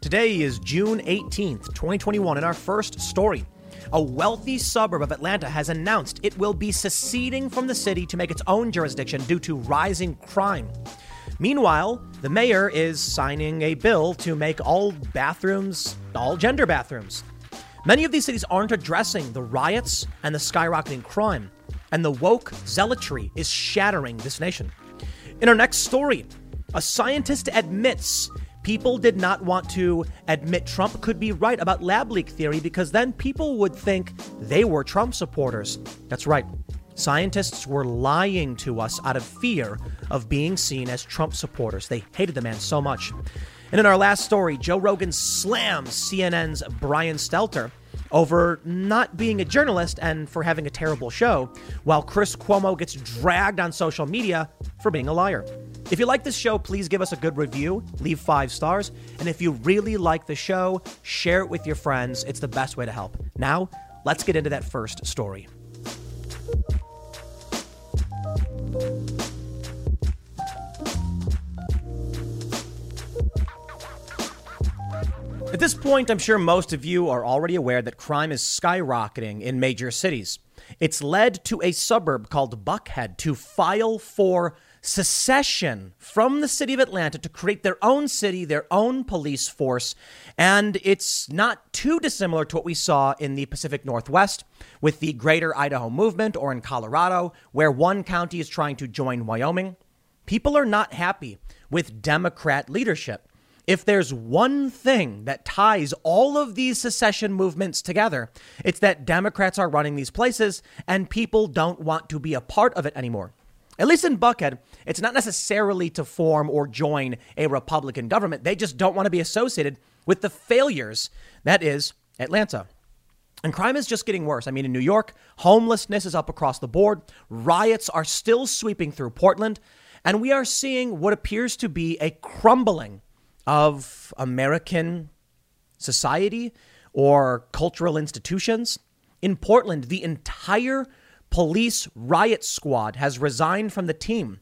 Today is June 18th, 2021, and our first story. A wealthy suburb of Atlanta has announced it will be seceding from the city to make its own jurisdiction due to rising crime. Meanwhile, the mayor is signing a bill to make all bathrooms all gender bathrooms. Many of these cities aren't addressing the riots and the skyrocketing crime, and the woke zealotry is shattering this nation. In our next story, a scientist admits people did not want to admit Trump could be right about lab leak theory because then people would think they were Trump supporters. That's right. Scientists were lying to us out of fear of being seen as Trump supporters. They hated the man so much. And in our last story, Joe Rogan slams CNN's Brian Stelter over not being a journalist and for having a terrible show, while Chris Cuomo gets dragged on social media for being a liar. If you like this show, please give us a good review, leave five stars, and if you really like the show, share it with your friends. It's the best way to help. Now, let's get into that first story. At this point, I'm sure most of you are already aware that crime is skyrocketing in major cities. It's led to a suburb called Buckhead to file for secession from the city of Atlanta to create their own city, their own police force. And it's not too dissimilar to what we saw in the Pacific Northwest with the Greater Idaho Movement or in Colorado, where one county is trying to join Wyoming. People are not happy with Democrat leadership. If there's one thing that ties all of these secession movements together, it's that Democrats are running these places and people don't want to be a part of it anymore. At least in Buckhead, it's not necessarily to form or join a Republican government. They just don't want to be associated with the failures that is Atlanta. And crime is just getting worse. I mean, in New York, homelessness is up across the board. Riots are still sweeping through Portland. And we are seeing what appears to be a crumbling of American society or cultural institutions. In Portland, the entire police riot squad has resigned from the team.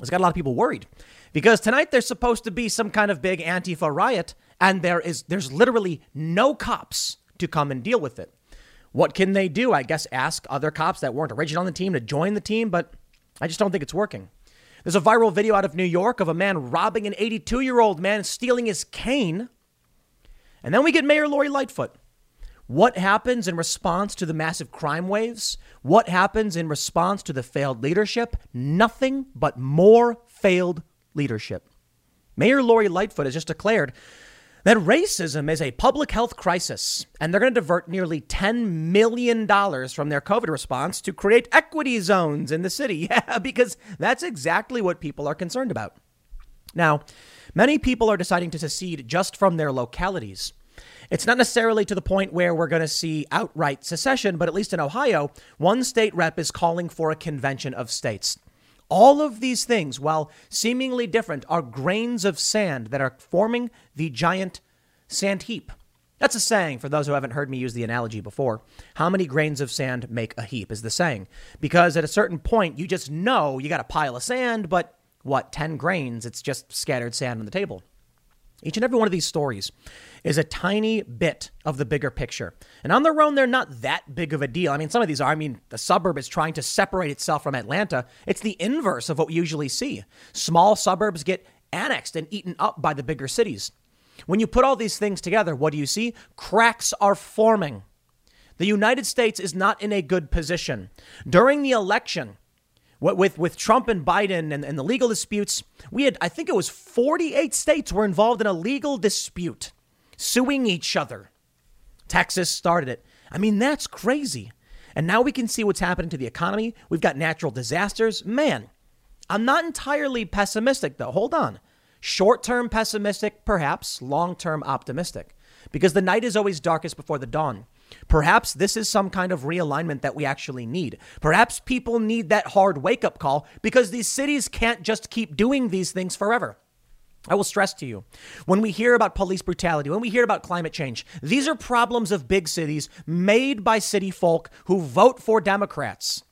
It's got a lot of people worried because tonight there's supposed to be some kind of big Antifa riot, and there is there's literally no cops to come and deal with it. What can they do? I guess ask other cops that weren't originally on the team to join the team, but I just don't think it's working. There's a viral video out of New York of a man robbing an 82 year old man, stealing his cane. And then we get Mayor Lori Lightfoot. What happens in response to the massive crime waves? What happens in response to the failed leadership? Nothing but more failed leadership. Mayor Lori Lightfoot has just declared that racism is a public health crisis, and they're going to divert nearly $10 million from their COVID response to create equity zones in the city. Yeah, because that's exactly what people are concerned about. Now, many people are deciding to secede just from their localities. It's not necessarily to the point where we're going to see outright secession, but at least in Ohio, one state rep is calling for a convention of states. All of these things, while seemingly different, are grains of sand that are forming the giant sand heap. That's a saying for those who haven't heard me use the analogy before. How many grains of sand make a heap is the saying. Because at a certain point, you just know you got a pile of sand, but what, 10 grains? It's just scattered sand on the table. Each and every one of these stories is a tiny bit of the bigger picture. And on their own, they're not that big of a deal. I mean, some of these are. I mean, the suburb is trying to separate itself from Atlanta. It's the inverse of what we usually see. Small suburbs get annexed and eaten up by the bigger cities. When you put all these things together, what do you see? Cracks are forming. The United States is not in a good position. During the election, with with Trump and Biden and, and the legal disputes, we had I think it was 48 states were involved in a legal dispute, suing each other. Texas started it. I mean, that's crazy. And now we can see what's happening to the economy. We've got natural disasters. Man, I'm not entirely pessimistic though. Hold on. Short term pessimistic, perhaps. Long term optimistic. Because the night is always darkest before the dawn. Perhaps this is some kind of realignment that we actually need. Perhaps people need that hard wake up call because these cities can't just keep doing these things forever. I will stress to you when we hear about police brutality, when we hear about climate change, these are problems of big cities made by city folk who vote for Democrats.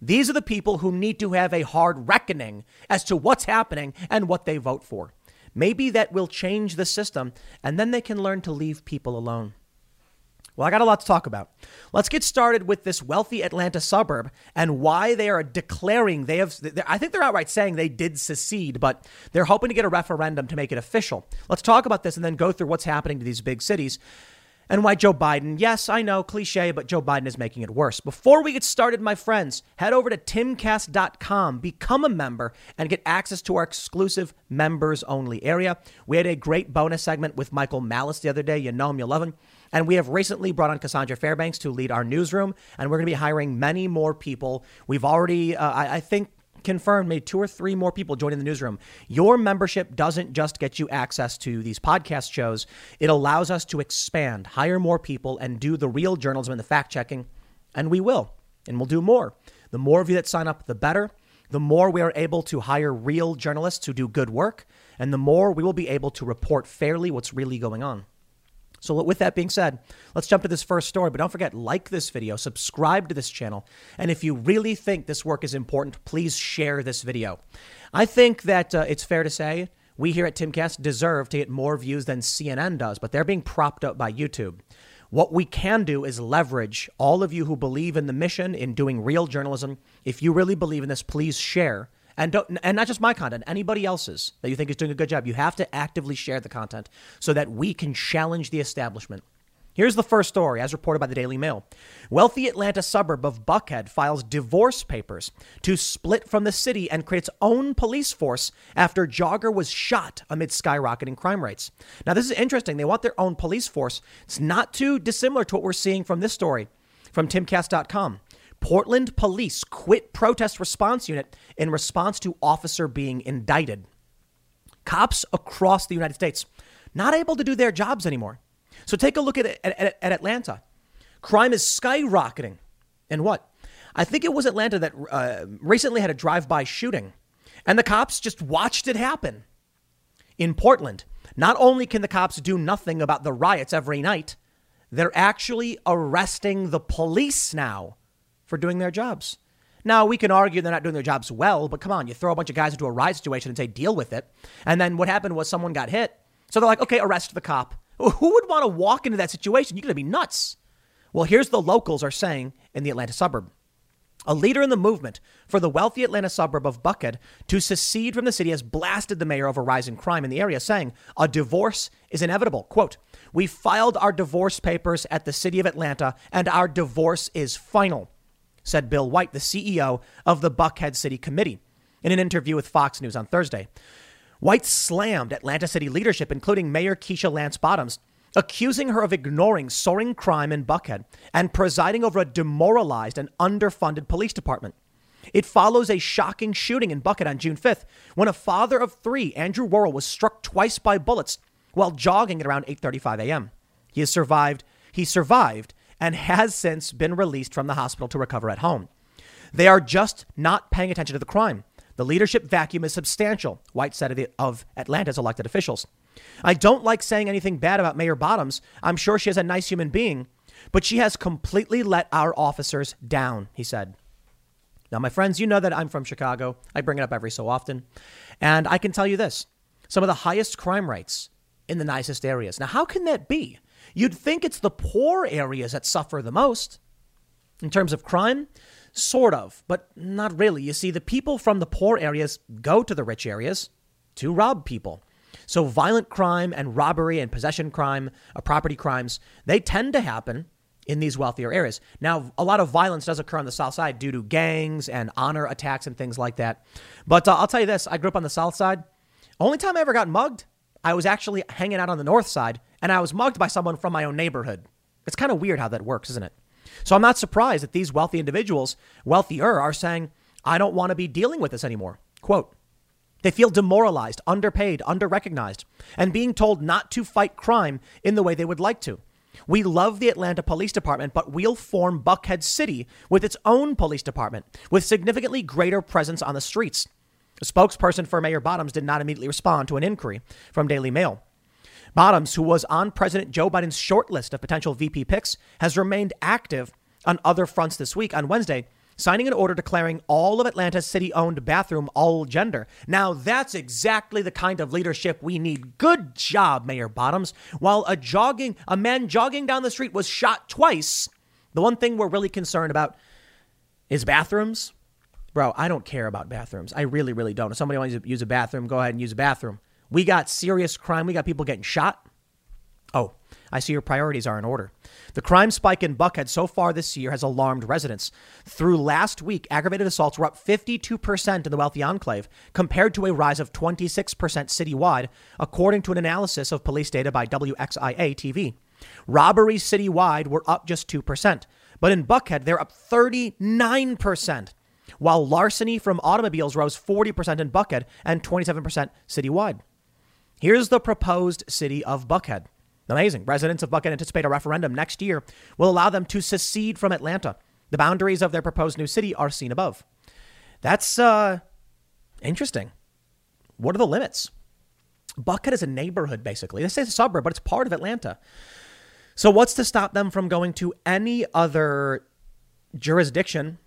These are the people who need to have a hard reckoning as to what's happening and what they vote for. Maybe that will change the system and then they can learn to leave people alone. Well, I got a lot to talk about. Let's get started with this wealthy Atlanta suburb and why they are declaring they have. I think they're outright saying they did secede, but they're hoping to get a referendum to make it official. Let's talk about this and then go through what's happening to these big cities and why Joe Biden, yes, I know, cliche, but Joe Biden is making it worse. Before we get started, my friends, head over to timcast.com, become a member, and get access to our exclusive members only area. We had a great bonus segment with Michael Malice the other day. You know him, you love him. And we have recently brought on Cassandra Fairbanks to lead our newsroom, and we're going to be hiring many more people. We've already, uh, I, I think, confirmed maybe two or three more people joining the newsroom. Your membership doesn't just get you access to these podcast shows, it allows us to expand, hire more people, and do the real journalism and the fact checking. And we will, and we'll do more. The more of you that sign up, the better. The more we are able to hire real journalists who do good work, and the more we will be able to report fairly what's really going on. So, with that being said, let's jump to this first story. But don't forget, like this video, subscribe to this channel. And if you really think this work is important, please share this video. I think that uh, it's fair to say we here at Timcast deserve to get more views than CNN does, but they're being propped up by YouTube. What we can do is leverage all of you who believe in the mission in doing real journalism. If you really believe in this, please share and don't, and not just my content, anybody else's that you think is doing a good job. You have to actively share the content so that we can challenge the establishment. Here's the first story, as reported by the Daily Mail. Wealthy Atlanta suburb of Buckhead files divorce papers to split from the city and create its own police force after jogger was shot amid skyrocketing crime rates. Now, this is interesting. They want their own police force. It's not too dissimilar to what we're seeing from this story from timcast.com. Portland police quit protest response unit in response to officer being indicted. Cops across the United States not able to do their jobs anymore. So take a look at, at, at Atlanta. Crime is skyrocketing. And what? I think it was Atlanta that uh, recently had a drive by shooting, and the cops just watched it happen. In Portland, not only can the cops do nothing about the riots every night, they're actually arresting the police now for doing their jobs. Now, we can argue they're not doing their jobs well, but come on, you throw a bunch of guys into a riot situation and say, deal with it. And then what happened was someone got hit. So they're like, okay, arrest the cop. Who would want to walk into that situation? You're going to be nuts. Well, here's the locals are saying in the Atlanta suburb. A leader in the movement for the wealthy Atlanta suburb of Buckhead to secede from the city has blasted the mayor over rising crime in the area, saying a divorce is inevitable. Quote, We filed our divorce papers at the city of Atlanta, and our divorce is final said Bill White, the CEO of the Buckhead City Committee, in an interview with Fox News on Thursday. White slammed Atlanta City leadership, including Mayor Keisha Lance Bottoms, accusing her of ignoring soaring crime in Buckhead and presiding over a demoralized and underfunded police department. It follows a shocking shooting in Buckhead on June 5th when a father of three, Andrew Worrell, was struck twice by bullets while jogging at around 8:35 a.m. He has survived. He survived and has since been released from the hospital to recover at home. They are just not paying attention to the crime. The leadership vacuum is substantial, White said of, the, of Atlanta's elected officials. I don't like saying anything bad about Mayor Bottoms. I'm sure she is a nice human being, but she has completely let our officers down, he said. Now, my friends, you know that I'm from Chicago. I bring it up every so often. And I can tell you this some of the highest crime rates in the nicest areas. Now, how can that be? You'd think it's the poor areas that suffer the most. In terms of crime, sort of, but not really. You see, the people from the poor areas go to the rich areas to rob people. So violent crime and robbery and possession crime, uh, property crimes, they tend to happen in these wealthier areas. Now, a lot of violence does occur on the south side due to gangs and honor attacks and things like that. But uh, I'll tell you this, I grew up on the south side. Only time I ever got mugged, I was actually hanging out on the north side and I was mugged by someone from my own neighborhood. It's kind of weird how that works, isn't it? So I'm not surprised that these wealthy individuals, wealthier, are saying, I don't want to be dealing with this anymore. Quote, they feel demoralized, underpaid, underrecognized, and being told not to fight crime in the way they would like to. We love the Atlanta Police Department, but we'll form Buckhead City with its own police department with significantly greater presence on the streets. A spokesperson for Mayor Bottoms did not immediately respond to an inquiry from Daily Mail. Bottoms, who was on President Joe Biden's short list of potential VP picks, has remained active on other fronts this week. On Wednesday, signing an order declaring all of Atlanta's city owned bathroom all gender. Now, that's exactly the kind of leadership we need. Good job, Mayor Bottoms. While a jogging, a man jogging down the street was shot twice, the one thing we're really concerned about is bathrooms. Bro, I don't care about bathrooms. I really, really don't. If somebody wants to use a bathroom, go ahead and use a bathroom. We got serious crime. We got people getting shot. Oh, I see your priorities are in order. The crime spike in Buckhead so far this year has alarmed residents. Through last week, aggravated assaults were up 52% in the wealthy enclave, compared to a rise of 26% citywide, according to an analysis of police data by WXIA TV. Robberies citywide were up just 2%, but in Buckhead, they're up 39%, while larceny from automobiles rose 40% in Buckhead and 27% citywide. Here's the proposed city of Buckhead. Amazing. Residents of Buckhead anticipate a referendum next year will allow them to secede from Atlanta. The boundaries of their proposed new city are seen above. That's uh, interesting. What are the limits? Buckhead is a neighborhood, basically. They say it's a suburb, but it's part of Atlanta. So, what's to stop them from going to any other jurisdiction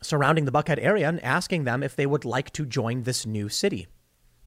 surrounding the Buckhead area and asking them if they would like to join this new city?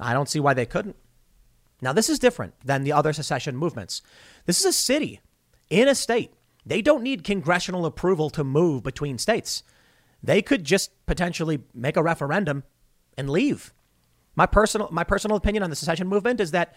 I don't see why they couldn't. Now, this is different than the other secession movements. This is a city in a state. They don't need congressional approval to move between states. They could just potentially make a referendum and leave. My personal, my personal opinion on the secession movement is that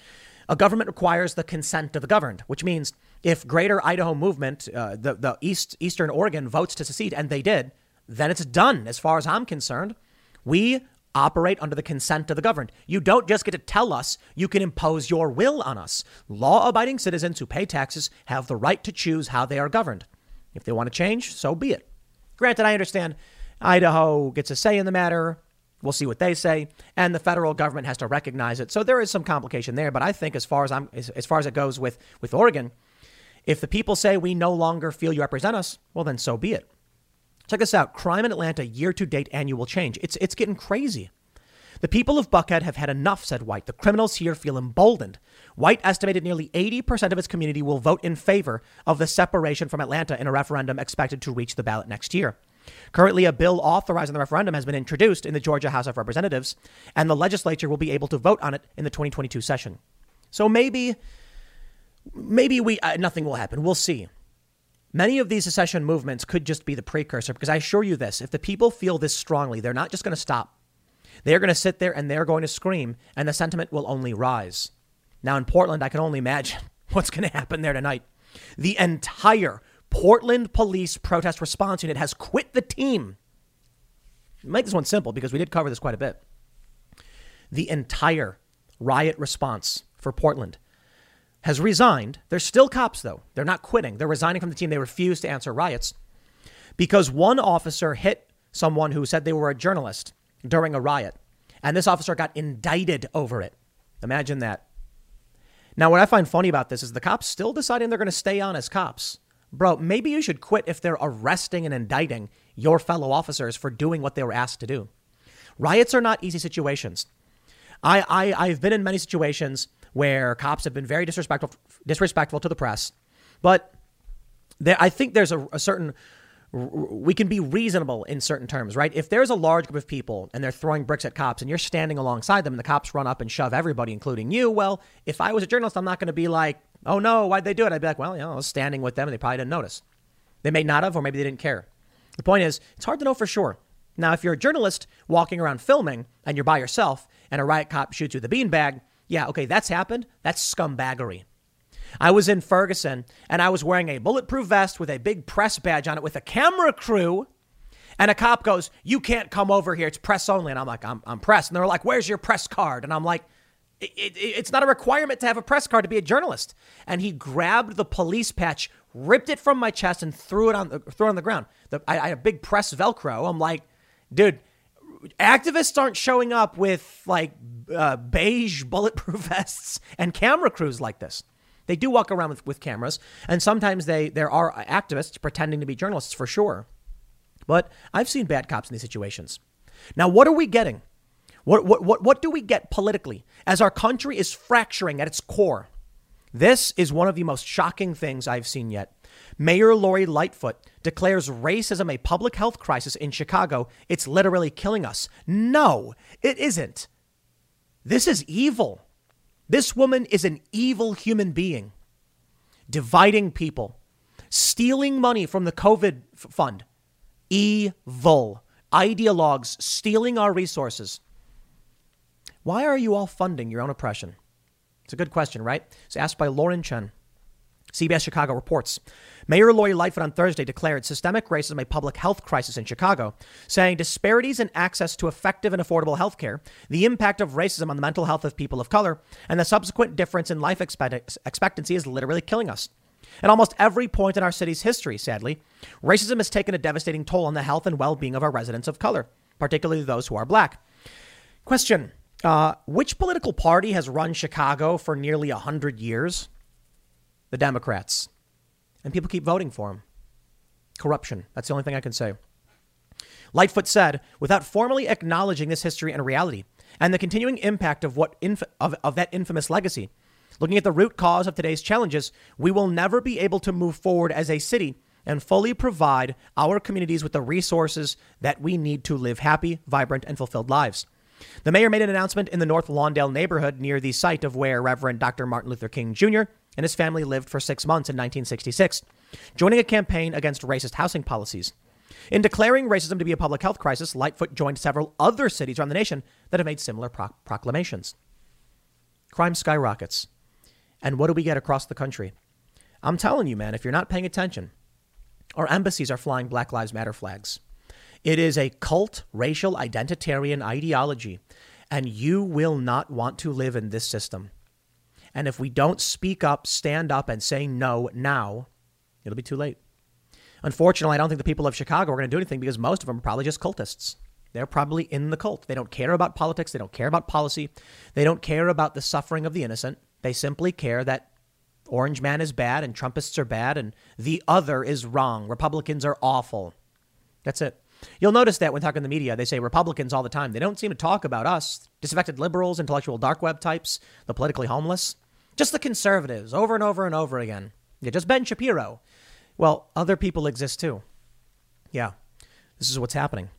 a government requires the consent of the governed, which means if Greater Idaho Movement, uh, the, the East, Eastern Oregon votes to secede, and they did, then it's done as far as I'm concerned. We operate under the consent of the governed. You don't just get to tell us, you can impose your will on us. Law abiding citizens who pay taxes have the right to choose how they are governed. If they want to change, so be it. Granted, I understand Idaho gets a say in the matter. We'll see what they say, and the federal government has to recognize it. So there is some complication there. But I think, as far as I'm, as, as far as it goes with with Oregon, if the people say we no longer feel you represent us, well, then so be it. Check this out crime in Atlanta year to date annual change. It's, it's getting crazy. The people of Buckhead have had enough, said White. The criminals here feel emboldened. White estimated nearly 80% of its community will vote in favor of the separation from Atlanta in a referendum expected to reach the ballot next year. Currently, a bill authorizing the referendum has been introduced in the Georgia House of Representatives, and the legislature will be able to vote on it in the 2022 session. So maybe, maybe we uh, nothing will happen. We'll see. Many of these secession movements could just be the precursor because I assure you this if the people feel this strongly, they're not just going to stop. They're going to sit there and they're going to scream, and the sentiment will only rise. Now, in Portland, I can only imagine what's going to happen there tonight. The entire Portland police protest response unit has quit the team. Make this one simple because we did cover this quite a bit. The entire riot response for Portland has resigned. They're still cops, though. They're not quitting. They're resigning from the team. They refuse to answer riots because one officer hit someone who said they were a journalist during a riot. And this officer got indicted over it. Imagine that. Now, what I find funny about this is the cops still deciding they're going to stay on as cops. Bro, maybe you should quit if they're arresting and indicting your fellow officers for doing what they were asked to do. Riots are not easy situations. I, I, I've been in many situations where cops have been very disrespectful disrespectful to the press. But there, I think there's a, a certain we can be reasonable in certain terms, right? If there's a large group of people and they're throwing bricks at cops and you're standing alongside them and the cops run up and shove everybody, including you, well, if I was a journalist, I'm not going to be like, oh no, why'd they do it? I'd be like, well, you know, I was standing with them and they probably didn't notice. They may not have, or maybe they didn't care. The point is, it's hard to know for sure. Now, if you're a journalist walking around filming and you're by yourself and a riot cop shoots you with a beanbag, yeah, okay, that's happened. That's scumbaggery. I was in Ferguson and I was wearing a bulletproof vest with a big press badge on it with a camera crew. And a cop goes, You can't come over here. It's press only. And I'm like, I'm, I'm press. And they're like, Where's your press card? And I'm like, it, it, It's not a requirement to have a press card to be a journalist. And he grabbed the police patch, ripped it from my chest, and threw it on the, threw it on the ground. The, I, I had a big press Velcro. I'm like, Dude, activists aren't showing up with like uh, beige bulletproof vests and camera crews like this. They do walk around with, with cameras, and sometimes they there are activists pretending to be journalists for sure. But I've seen bad cops in these situations. Now, what are we getting? What, what, what, what do we get politically as our country is fracturing at its core? This is one of the most shocking things I've seen yet. Mayor Lori Lightfoot declares racism a public health crisis in Chicago. It's literally killing us. No, it isn't. This is evil. This woman is an evil human being, dividing people, stealing money from the COVID fund. Evil. Ideologues stealing our resources. Why are you all funding your own oppression? It's a good question, right? It's asked by Lauren Chen. CBS Chicago reports Mayor Lori Lightfoot on Thursday declared systemic racism a public health crisis in Chicago, saying disparities in access to effective and affordable health care, the impact of racism on the mental health of people of color, and the subsequent difference in life expectancy is literally killing us. At almost every point in our city's history, sadly, racism has taken a devastating toll on the health and well being of our residents of color, particularly those who are black. Question uh, Which political party has run Chicago for nearly 100 years? The Democrats and people keep voting for him. Corruption. That's the only thing I can say. Lightfoot said, without formally acknowledging this history and reality, and the continuing impact of what inf- of, of that infamous legacy, looking at the root cause of today's challenges, we will never be able to move forward as a city and fully provide our communities with the resources that we need to live happy, vibrant, and fulfilled lives. The mayor made an announcement in the North Lawndale neighborhood near the site of where Reverend Dr. Martin Luther King Jr and his family lived for six months in 1966, joining a campaign against racist housing policies. In declaring racism to be a public health crisis, Lightfoot joined several other cities around the nation that have made similar pro- proclamations. Crime skyrockets. And what do we get across the country? I'm telling you, man, if you're not paying attention, our embassies are flying Black Lives Matter flags. It is a cult, racial, identitarian ideology, and you will not want to live in this system. And if we don't speak up, stand up, and say no now, it'll be too late. Unfortunately, I don't think the people of Chicago are going to do anything because most of them are probably just cultists. They're probably in the cult. They don't care about politics. They don't care about policy. They don't care about the suffering of the innocent. They simply care that Orange Man is bad and Trumpists are bad and the other is wrong. Republicans are awful. That's it. You'll notice that when talking to the media, they say Republicans all the time. They don't seem to talk about us, disaffected liberals, intellectual dark web types, the politically homeless. Just the conservatives over and over and over again. Yeah, just Ben Shapiro. Well, other people exist too. Yeah, this is what's happening.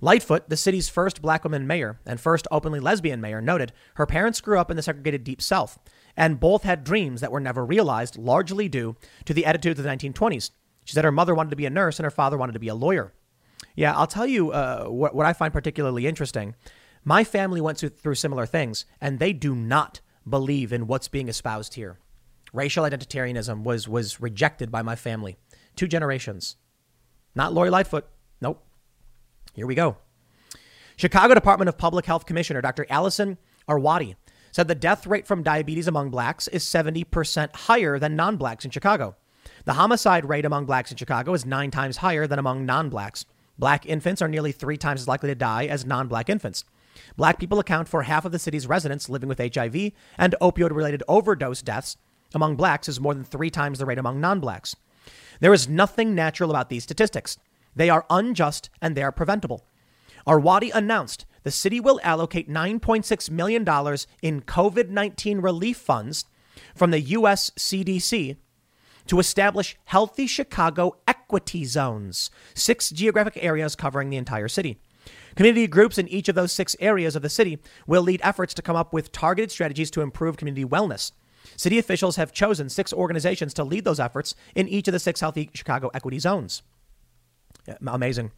Lightfoot, the city's first black woman mayor and first openly lesbian mayor, noted her parents grew up in the segregated Deep South and both had dreams that were never realized, largely due to the attitudes of the 1920s. She said her mother wanted to be a nurse and her father wanted to be a lawyer. Yeah, I'll tell you uh, what, what I find particularly interesting. My family went through, through similar things, and they do not believe in what's being espoused here. Racial identitarianism was was rejected by my family. Two generations. Not Lori Lightfoot. Nope. Here we go. Chicago Department of Public Health Commissioner Dr. Allison Arwady said the death rate from diabetes among blacks is 70% higher than non blacks in Chicago. The homicide rate among blacks in Chicago is nine times higher than among non blacks. Black infants are nearly three times as likely to die as non black infants. Black people account for half of the city's residents living with HIV, and opioid related overdose deaths among blacks is more than three times the rate among non blacks. There is nothing natural about these statistics. They are unjust and they are preventable. Arwady announced the city will allocate $9.6 million in COVID 19 relief funds from the U.S. CDC to establish healthy Chicago equity zones, six geographic areas covering the entire city. Community groups in each of those six areas of the city will lead efforts to come up with targeted strategies to improve community wellness. City officials have chosen six organizations to lead those efforts in each of the six Healthy Chicago equity zones. Amazing.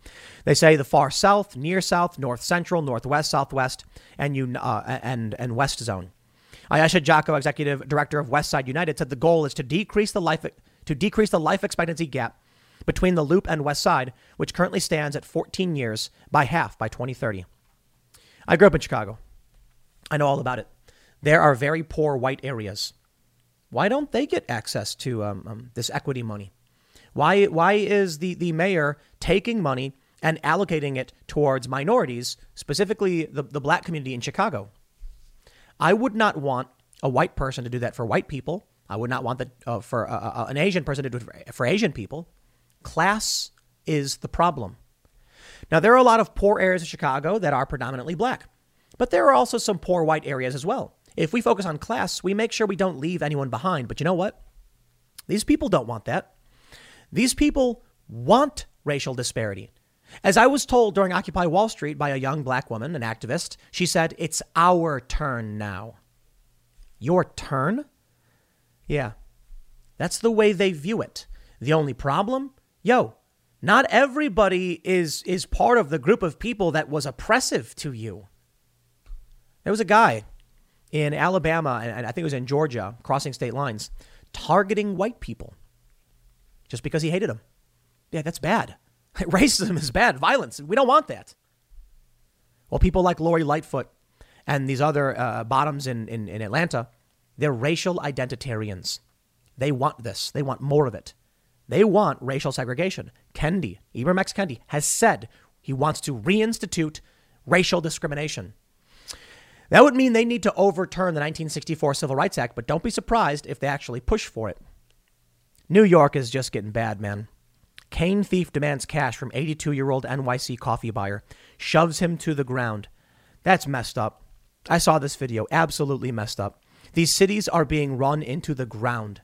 They say the far south, near south, north central, northwest, southwest, and uh, and and west zone. Ayesha Jaco, executive director of Westside United, said the goal is to decrease the life to decrease the life expectancy gap between the Loop and West Side, which currently stands at 14 years, by half by 2030. I grew up in Chicago. I know all about it. There are very poor white areas. Why don't they get access to um, um, this equity money? Why, why is the, the mayor taking money and allocating it towards minorities, specifically the, the black community in Chicago? I would not want a white person to do that for white people. I would not want that uh, for uh, uh, an Asian person to do it for, for Asian people. Class is the problem. Now, there are a lot of poor areas of Chicago that are predominantly black, but there are also some poor white areas as well. If we focus on class, we make sure we don't leave anyone behind. But you know what? These people don't want that. These people want racial disparity. As I was told during Occupy Wall Street by a young black woman, an activist, she said, It's our turn now. Your turn? Yeah, that's the way they view it. The only problem? Yo, not everybody is, is part of the group of people that was oppressive to you. There was a guy in Alabama, and I think it was in Georgia, crossing state lines, targeting white people just because he hated them. Yeah, that's bad. Racism is bad. Violence. We don't want that. Well, people like Lori Lightfoot and these other uh, bottoms in, in, in Atlanta, they're racial identitarians. They want this. They want more of it. They want racial segregation. Kendi, Ibram X. Kendi, has said he wants to reinstitute racial discrimination. That would mean they need to overturn the 1964 Civil Rights Act, but don't be surprised if they actually push for it. New York is just getting bad, man. Cane thief demands cash from 82 year old NYC coffee buyer, shoves him to the ground. That's messed up. I saw this video. Absolutely messed up. These cities are being run into the ground.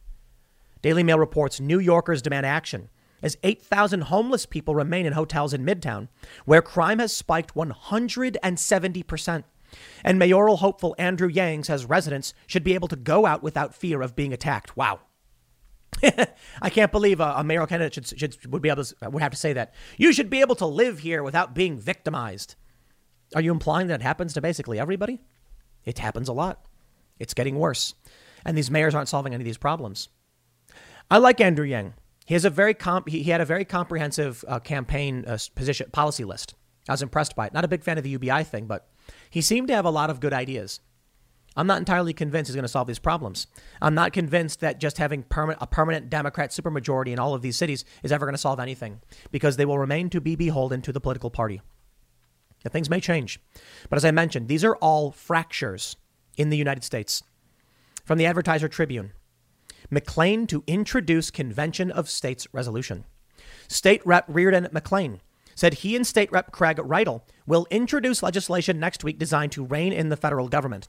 Daily Mail reports New Yorkers demand action as 8,000 homeless people remain in hotels in Midtown, where crime has spiked 170%. And mayoral hopeful Andrew Yang says residents should be able to go out without fear of being attacked. Wow. I can't believe a, a mayoral candidate should, should, would be able to would have to say that. You should be able to live here without being victimized. Are you implying that it happens to basically everybody? It happens a lot. It's getting worse. And these mayors aren't solving any of these problems. I like Andrew Yang. He has a very comp- he, had a very comprehensive uh, campaign uh, position policy list. I was impressed by it. Not a big fan of the UBI thing, but he seemed to have a lot of good ideas. I'm not entirely convinced he's going to solve these problems. I'm not convinced that just having perma- a permanent Democrat supermajority in all of these cities is ever going to solve anything because they will remain to be beholden to the political party. Now, things may change. But as I mentioned, these are all fractures in the United States. From the Advertiser Tribune McClain to introduce Convention of States resolution. State Rep Riordan McClain said he and State Rep Craig Riedel will introduce legislation next week designed to rein in the federal government.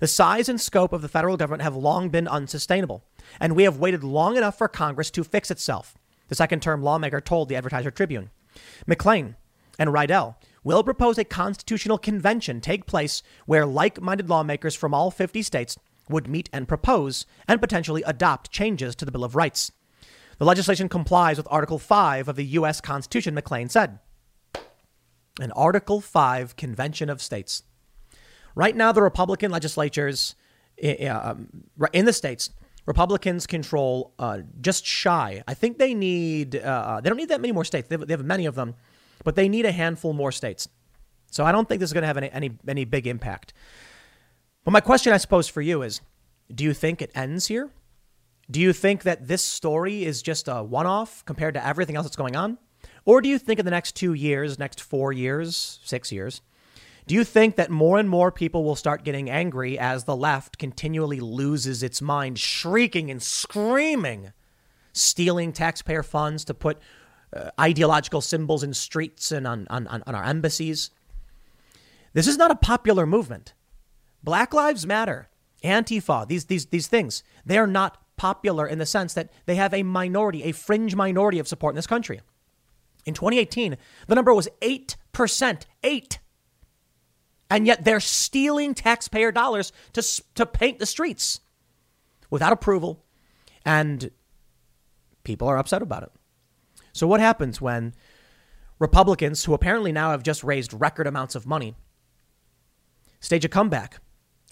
The size and scope of the federal government have long been unsustainable, and we have waited long enough for Congress to fix itself, the second term lawmaker told the Advertiser Tribune. McClain and Riedel will propose a constitutional convention take place where like minded lawmakers from all 50 states would meet and propose and potentially adopt changes to the Bill of Rights. The legislation complies with Article 5 of the U.S. Constitution, McClain said. An Article 5 Convention of States. Right now, the Republican legislatures um, in the states, Republicans control uh, just shy. I think they need, uh, they don't need that many more states. They have, they have many of them, but they need a handful more states. So I don't think this is going to have any, any, any big impact. But my question, I suppose, for you is do you think it ends here? Do you think that this story is just a one off compared to everything else that's going on? Or do you think in the next two years, next four years, six years, do you think that more and more people will start getting angry as the left continually loses its mind, shrieking and screaming, stealing taxpayer funds to put uh, ideological symbols in streets and on, on, on our embassies? This is not a popular movement. Black Lives Matter, Antifa, these, these, these things, they are not popular in the sense that they have a minority, a fringe minority of support in this country. In 2018, the number was 8%. 8. And yet they're stealing taxpayer dollars to, to paint the streets without approval. And people are upset about it. So, what happens when Republicans, who apparently now have just raised record amounts of money, stage a comeback.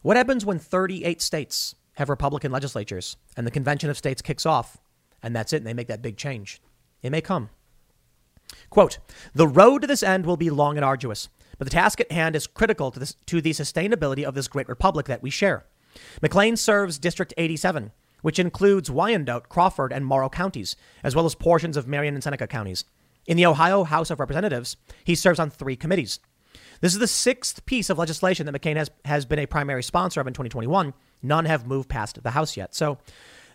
What happens when 38 states have Republican legislatures and the convention of states kicks off and that's it and they make that big change? It may come. Quote, the road to this end will be long and arduous, but the task at hand is critical to, this, to the sustainability of this great republic that we share. McClain serves District 87, which includes Wyandot, Crawford, and Morrow counties, as well as portions of Marion and Seneca counties. In the Ohio House of Representatives, he serves on three committees. This is the sixth piece of legislation that McCain has, has been a primary sponsor of in 2021. None have moved past the House yet. So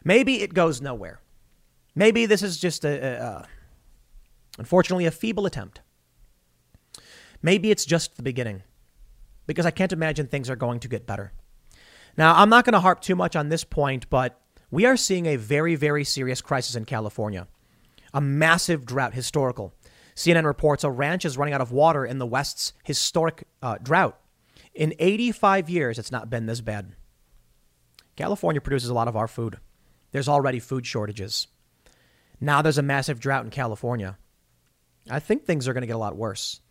maybe it goes nowhere. Maybe this is just a, a, a unfortunately, a feeble attempt. Maybe it's just the beginning because I can't imagine things are going to get better. Now, I'm not going to harp too much on this point, but we are seeing a very, very serious crisis in California. A massive drought, historical. CNN reports a ranch is running out of water in the West's historic uh, drought. In 85 years, it's not been this bad. California produces a lot of our food. There's already food shortages. Now there's a massive drought in California. I think things are going to get a lot worse.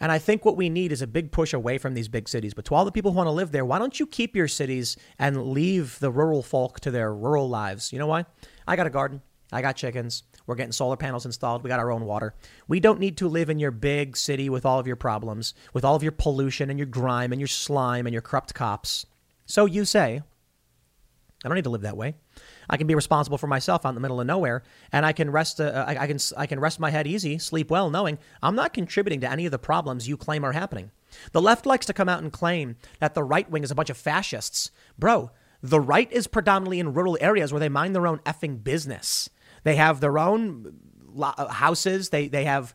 And I think what we need is a big push away from these big cities. But to all the people who want to live there, why don't you keep your cities and leave the rural folk to their rural lives? You know why? I got a garden. I got chickens. We're getting solar panels installed. We got our own water. We don't need to live in your big city with all of your problems, with all of your pollution and your grime and your slime and your corrupt cops. So you say. I don't need to live that way. I can be responsible for myself out in the middle of nowhere, and I can rest. Uh, I, I, can I can rest my head easy, sleep well, knowing I'm not contributing to any of the problems you claim are happening. The left likes to come out and claim that the right wing is a bunch of fascists, bro. The right is predominantly in rural areas where they mind their own effing business. They have their own houses. They they have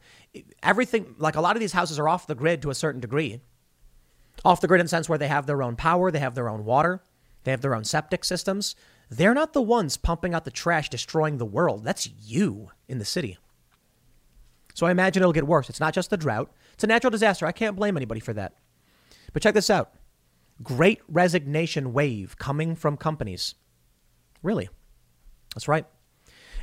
everything. Like a lot of these houses are off the grid to a certain degree. Off the grid in the sense where they have their own power, they have their own water, they have their own septic systems. They're not the ones pumping out the trash, destroying the world. That's you in the city. So I imagine it'll get worse. It's not just the drought, it's a natural disaster. I can't blame anybody for that. But check this out great resignation wave coming from companies. Really? That's right.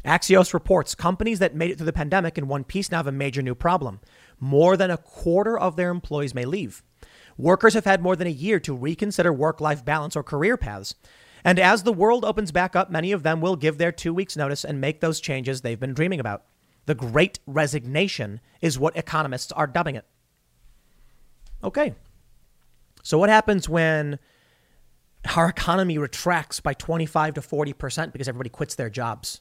Axios reports companies that made it through the pandemic in one piece now have a major new problem. More than a quarter of their employees may leave. Workers have had more than a year to reconsider work life balance or career paths. And as the world opens back up, many of them will give their two weeks' notice and make those changes they've been dreaming about. The great resignation is what economists are dubbing it. Okay. So, what happens when our economy retracts by 25 to 40% because everybody quits their jobs?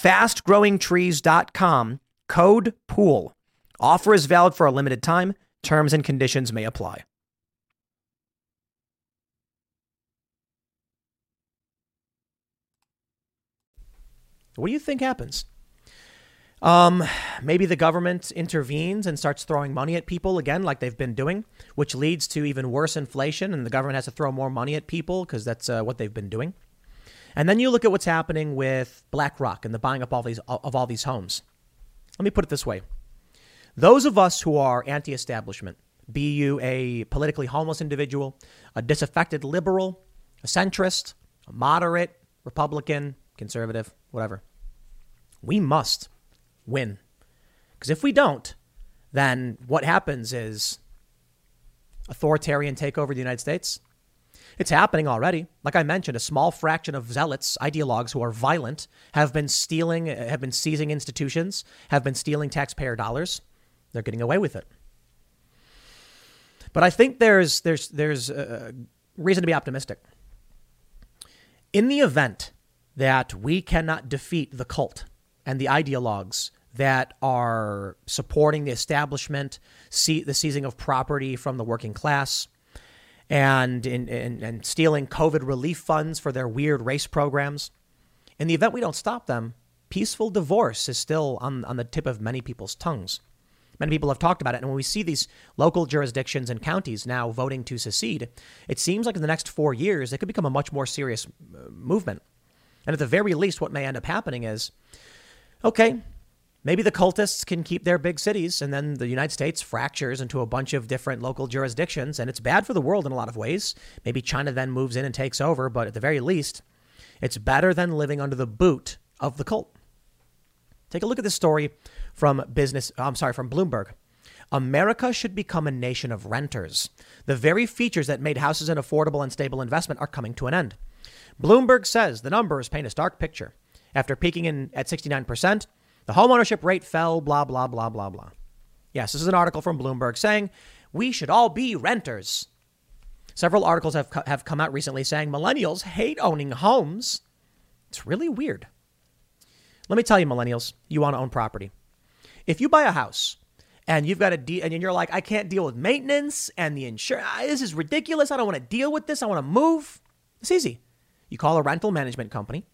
Fastgrowingtrees.com, code POOL. Offer is valid for a limited time. Terms and conditions may apply. What do you think happens? Um, maybe the government intervenes and starts throwing money at people again, like they've been doing, which leads to even worse inflation, and the government has to throw more money at people because that's uh, what they've been doing. And then you look at what's happening with BlackRock and the buying up all these of all these homes. Let me put it this way: those of us who are anti-establishment, be you a politically homeless individual, a disaffected liberal, a centrist, a moderate, Republican, conservative, whatever. We must win. Because if we don't, then what happens is authoritarian takeover of the United States. It's happening already. Like I mentioned, a small fraction of zealots, ideologues who are violent, have been stealing, have been seizing institutions, have been stealing taxpayer dollars. They're getting away with it. But I think there's there's there's a reason to be optimistic. In the event that we cannot defeat the cult and the ideologues that are supporting the establishment, see, the seizing of property from the working class, and, in, in, and stealing COVID relief funds for their weird race programs. In the event we don't stop them, peaceful divorce is still on, on the tip of many people's tongues. Many people have talked about it. And when we see these local jurisdictions and counties now voting to secede, it seems like in the next four years, it could become a much more serious uh, movement. And at the very least, what may end up happening is okay, maybe the cultists can keep their big cities, and then the United States fractures into a bunch of different local jurisdictions, and it's bad for the world in a lot of ways. Maybe China then moves in and takes over, but at the very least, it's better than living under the boot of the cult. Take a look at this story from business, I'm sorry, from Bloomberg. America should become a nation of renters. The very features that made houses an affordable and stable investment are coming to an end. Bloomberg says the numbers paint a stark picture. After peaking in at 69%, the homeownership rate fell, blah, blah, blah, blah, blah. Yes, this is an article from Bloomberg saying we should all be renters. Several articles have, have come out recently saying millennials hate owning homes. It's really weird. Let me tell you, millennials, you want to own property. If you buy a house and you've got a de- and you're like, I can't deal with maintenance and the insurance. Ah, this is ridiculous. I don't want to deal with this. I want to move. It's easy. You call a rental management company.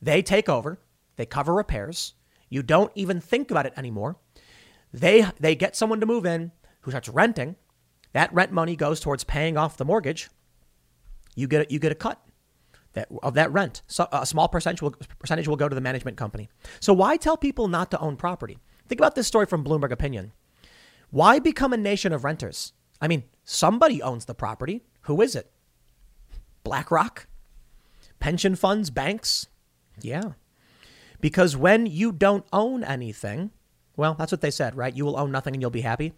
They take over. They cover repairs. You don't even think about it anymore. They they get someone to move in who starts renting. That rent money goes towards paying off the mortgage. You get you get a cut that, of that rent. So a small percentage will, percentage will go to the management company. So why tell people not to own property? Think about this story from Bloomberg Opinion. Why become a nation of renters? I mean, somebody owns the property. Who is it? BlackRock? Pension funds? Banks? Yeah. Because when you don't own anything, well, that's what they said, right? You will own nothing and you'll be happy.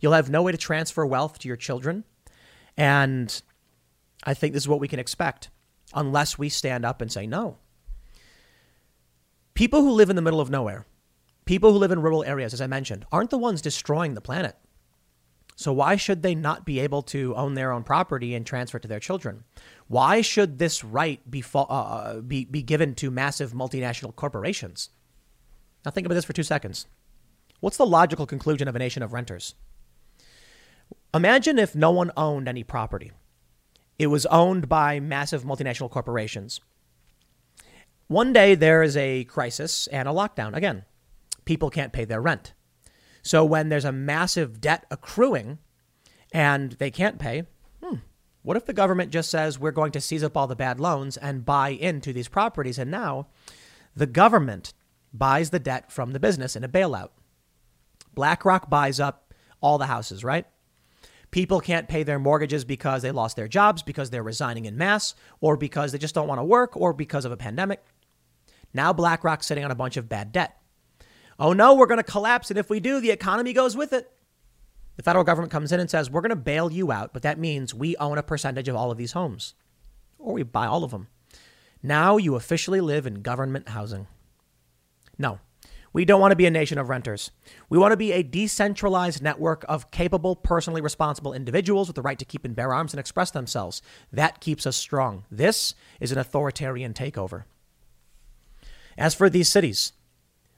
You'll have no way to transfer wealth to your children. And I think this is what we can expect unless we stand up and say no. People who live in the middle of nowhere, People who live in rural areas, as I mentioned, aren't the ones destroying the planet. So why should they not be able to own their own property and transfer it to their children? Why should this right be, uh, uh, be, be given to massive multinational corporations? Now think about this for two seconds. What's the logical conclusion of a nation of renters? Imagine if no one owned any property. It was owned by massive multinational corporations. One day there is a crisis and a lockdown again people can't pay their rent. So when there's a massive debt accruing and they can't pay, hmm, what if the government just says we're going to seize up all the bad loans and buy into these properties? And now the government buys the debt from the business in a bailout. BlackRock buys up all the houses, right? People can't pay their mortgages because they lost their jobs, because they're resigning in mass, or because they just don't want to work, or because of a pandemic. Now BlackRock's sitting on a bunch of bad debt. Oh no, we're going to collapse. And if we do, the economy goes with it. The federal government comes in and says, we're going to bail you out, but that means we own a percentage of all of these homes, or we buy all of them. Now you officially live in government housing. No, we don't want to be a nation of renters. We want to be a decentralized network of capable, personally responsible individuals with the right to keep and bear arms and express themselves. That keeps us strong. This is an authoritarian takeover. As for these cities,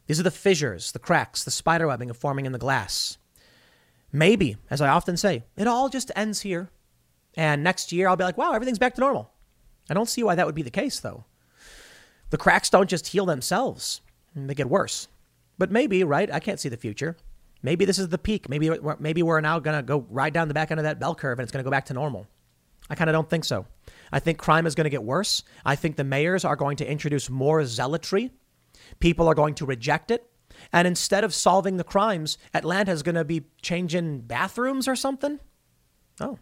these are the fissures, the cracks, the spiderwebbing of forming in the glass. Maybe, as I often say, it all just ends here. And next year I'll be like, wow, everything's back to normal. I don't see why that would be the case, though. The cracks don't just heal themselves, they get worse. But maybe, right? I can't see the future. Maybe this is the peak. Maybe, maybe we're now going to go right down the back end of that bell curve and it's going to go back to normal. I kind of don't think so. I think crime is going to get worse. I think the mayors are going to introduce more zealotry People are going to reject it. And instead of solving the crimes, Atlanta is going to be changing bathrooms or something. Oh.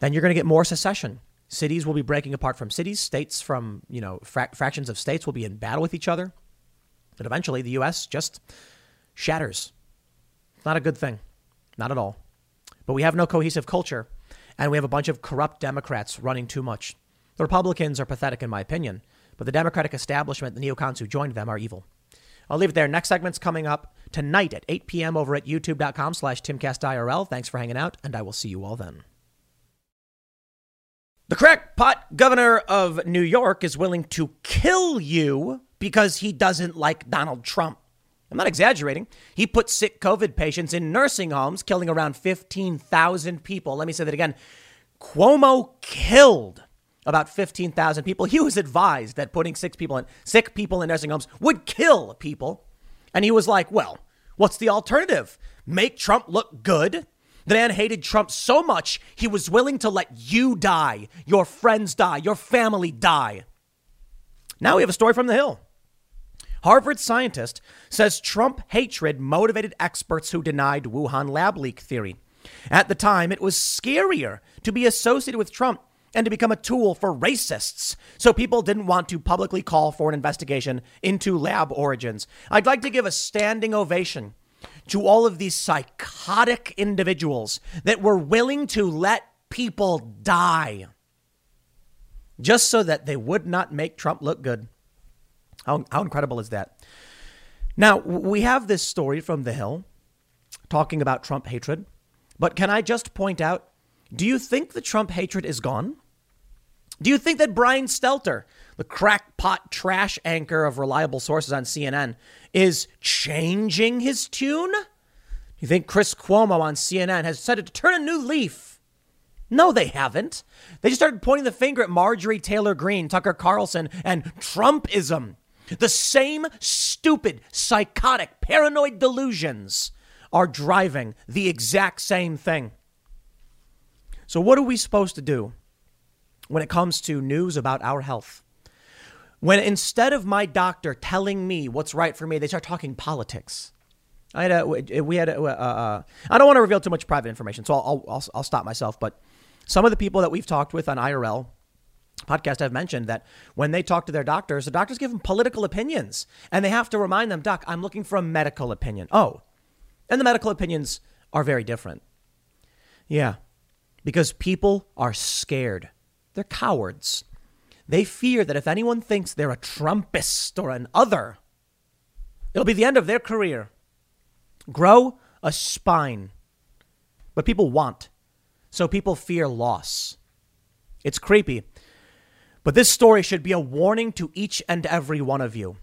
Then you're going to get more secession. Cities will be breaking apart from cities. States from, you know, fra- fractions of states will be in battle with each other. And eventually the U.S. just shatters. Not a good thing. Not at all. But we have no cohesive culture, and we have a bunch of corrupt Democrats running too much. The Republicans are pathetic, in my opinion. But the Democratic establishment, the neocons who joined them, are evil. I'll leave it there. Next segment's coming up tonight at 8 p.m. over at youtube.com slash timcastirl. Thanks for hanging out, and I will see you all then. The crackpot governor of New York is willing to kill you because he doesn't like Donald Trump. I'm not exaggerating. He put sick COVID patients in nursing homes, killing around 15,000 people. Let me say that again. Cuomo killed about 15,000 people. He was advised that putting sick people in sick people in nursing homes would kill people. And he was like, "Well, what's the alternative? Make Trump look good?" The man hated Trump so much, he was willing to let you die, your friends die, your family die. Now we have a story from the Hill. Harvard scientist says Trump hatred motivated experts who denied Wuhan lab leak theory. At the time, it was scarier to be associated with Trump and to become a tool for racists. So people didn't want to publicly call for an investigation into lab origins. I'd like to give a standing ovation to all of these psychotic individuals that were willing to let people die just so that they would not make Trump look good. How, how incredible is that? Now, we have this story from The Hill talking about Trump hatred, but can I just point out do you think the Trump hatred is gone? Do you think that Brian Stelter, the crackpot trash anchor of reliable sources on CNN, is changing his tune? Do you think Chris Cuomo on CNN has decided to turn a new leaf? No, they haven't. They just started pointing the finger at Marjorie Taylor Greene, Tucker Carlson, and Trumpism. The same stupid, psychotic, paranoid delusions are driving the exact same thing. So, what are we supposed to do when it comes to news about our health? When instead of my doctor telling me what's right for me, they start talking politics. I had a, we had a, uh, uh, I don't want to reveal too much private information, so I'll, I'll, I'll stop myself. But some of the people that we've talked with on IRL podcast, I've mentioned that when they talk to their doctors, the doctors give them political opinions, and they have to remind them, Doc, I'm looking for a medical opinion. Oh, and the medical opinions are very different. Yeah, because people are scared. They're cowards. They fear that if anyone thinks they're a Trumpist or an other, it'll be the end of their career. Grow a spine. But people want. So people fear loss. It's creepy. But this story should be a warning to each and every one of you.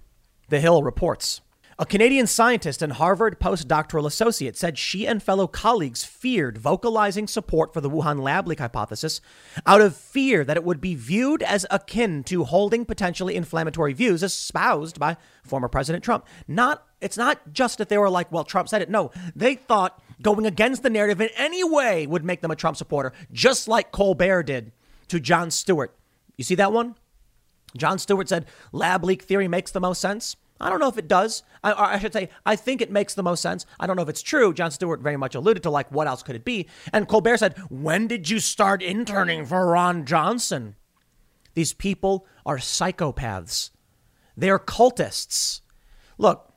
The Hill reports. A Canadian scientist and Harvard postdoctoral associate said she and fellow colleagues feared vocalizing support for the Wuhan lab leak hypothesis out of fear that it would be viewed as akin to holding potentially inflammatory views espoused by former President Trump. Not it's not just that they were like, well, Trump said it. No, they thought going against the narrative in any way would make them a Trump supporter, just like Colbert did to Jon Stewart. You see that one? Jon Stewart said lab leak theory makes the most sense. I don't know if it does. I, I, should say, I think it makes the most sense. I don't know if it's true. Jon Stewart very much alluded to, like, what else could it be? And Colbert said, When did you start interning for Ron Johnson? These people are psychopaths. They're cultists. Look,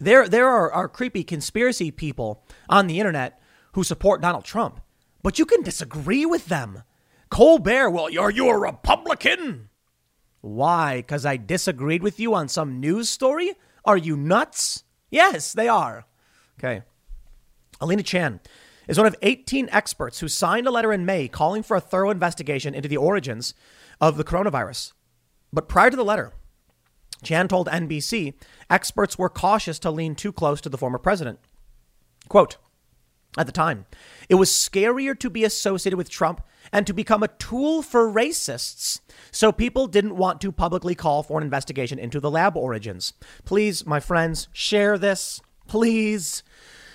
there, there are, are creepy conspiracy people on the internet who support Donald Trump, but you can disagree with them. Colbert, well, are you a Republican? Why? Because I disagreed with you on some news story? Are you nuts? Yes, they are. Okay. Alina Chan is one of 18 experts who signed a letter in May calling for a thorough investigation into the origins of the coronavirus. But prior to the letter, Chan told NBC experts were cautious to lean too close to the former president. Quote, at the time, it was scarier to be associated with Trump and to become a tool for racists. So people didn't want to publicly call for an investigation into the lab origins. Please, my friends, share this. Please.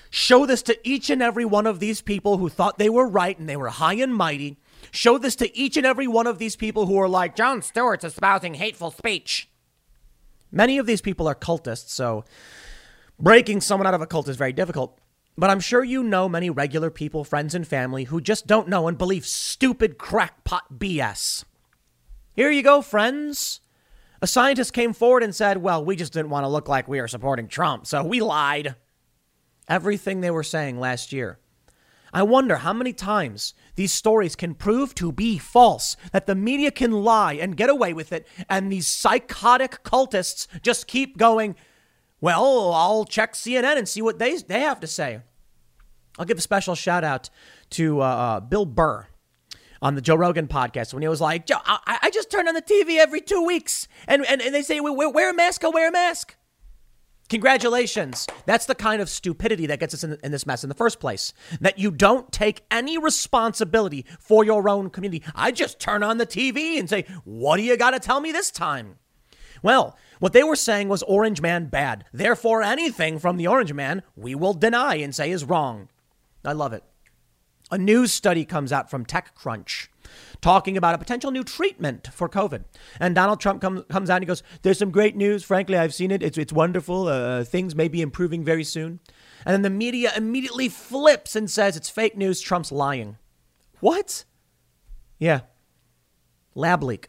Show this to each and every one of these people who thought they were right and they were high and mighty. Show this to each and every one of these people who are like, Jon Stewart's espousing hateful speech. Many of these people are cultists, so breaking someone out of a cult is very difficult. But I'm sure you know many regular people, friends, and family who just don't know and believe stupid crackpot BS. Here you go, friends. A scientist came forward and said, Well, we just didn't want to look like we are supporting Trump, so we lied. Everything they were saying last year. I wonder how many times these stories can prove to be false, that the media can lie and get away with it, and these psychotic cultists just keep going, Well, I'll check CNN and see what they, they have to say. I'll give a special shout out to uh, uh Bill Burr on the Joe Rogan podcast when he was like, Joe, I, I just turn on the TV every two weeks and, and, and they say, wear, wear a mask, I'll wear a mask. Congratulations. That's the kind of stupidity that gets us in, in, this mess in the first place. That you don't take any responsibility for your own community. I just turn on the TV and say, What do you got to tell me this time? Well, what they were saying was Orange Man bad. Therefore, anything from the Orange Man we will deny and say is wrong. I love it. A news study comes out from TechCrunch talking about a potential new treatment for COVID. And Donald Trump comes comes out and he goes, "There's some great news. Frankly, I've seen it. It's it's wonderful. Uh, things may be improving very soon." And then the media immediately flips and says it's fake news. Trump's lying. What? Yeah. Lab leak.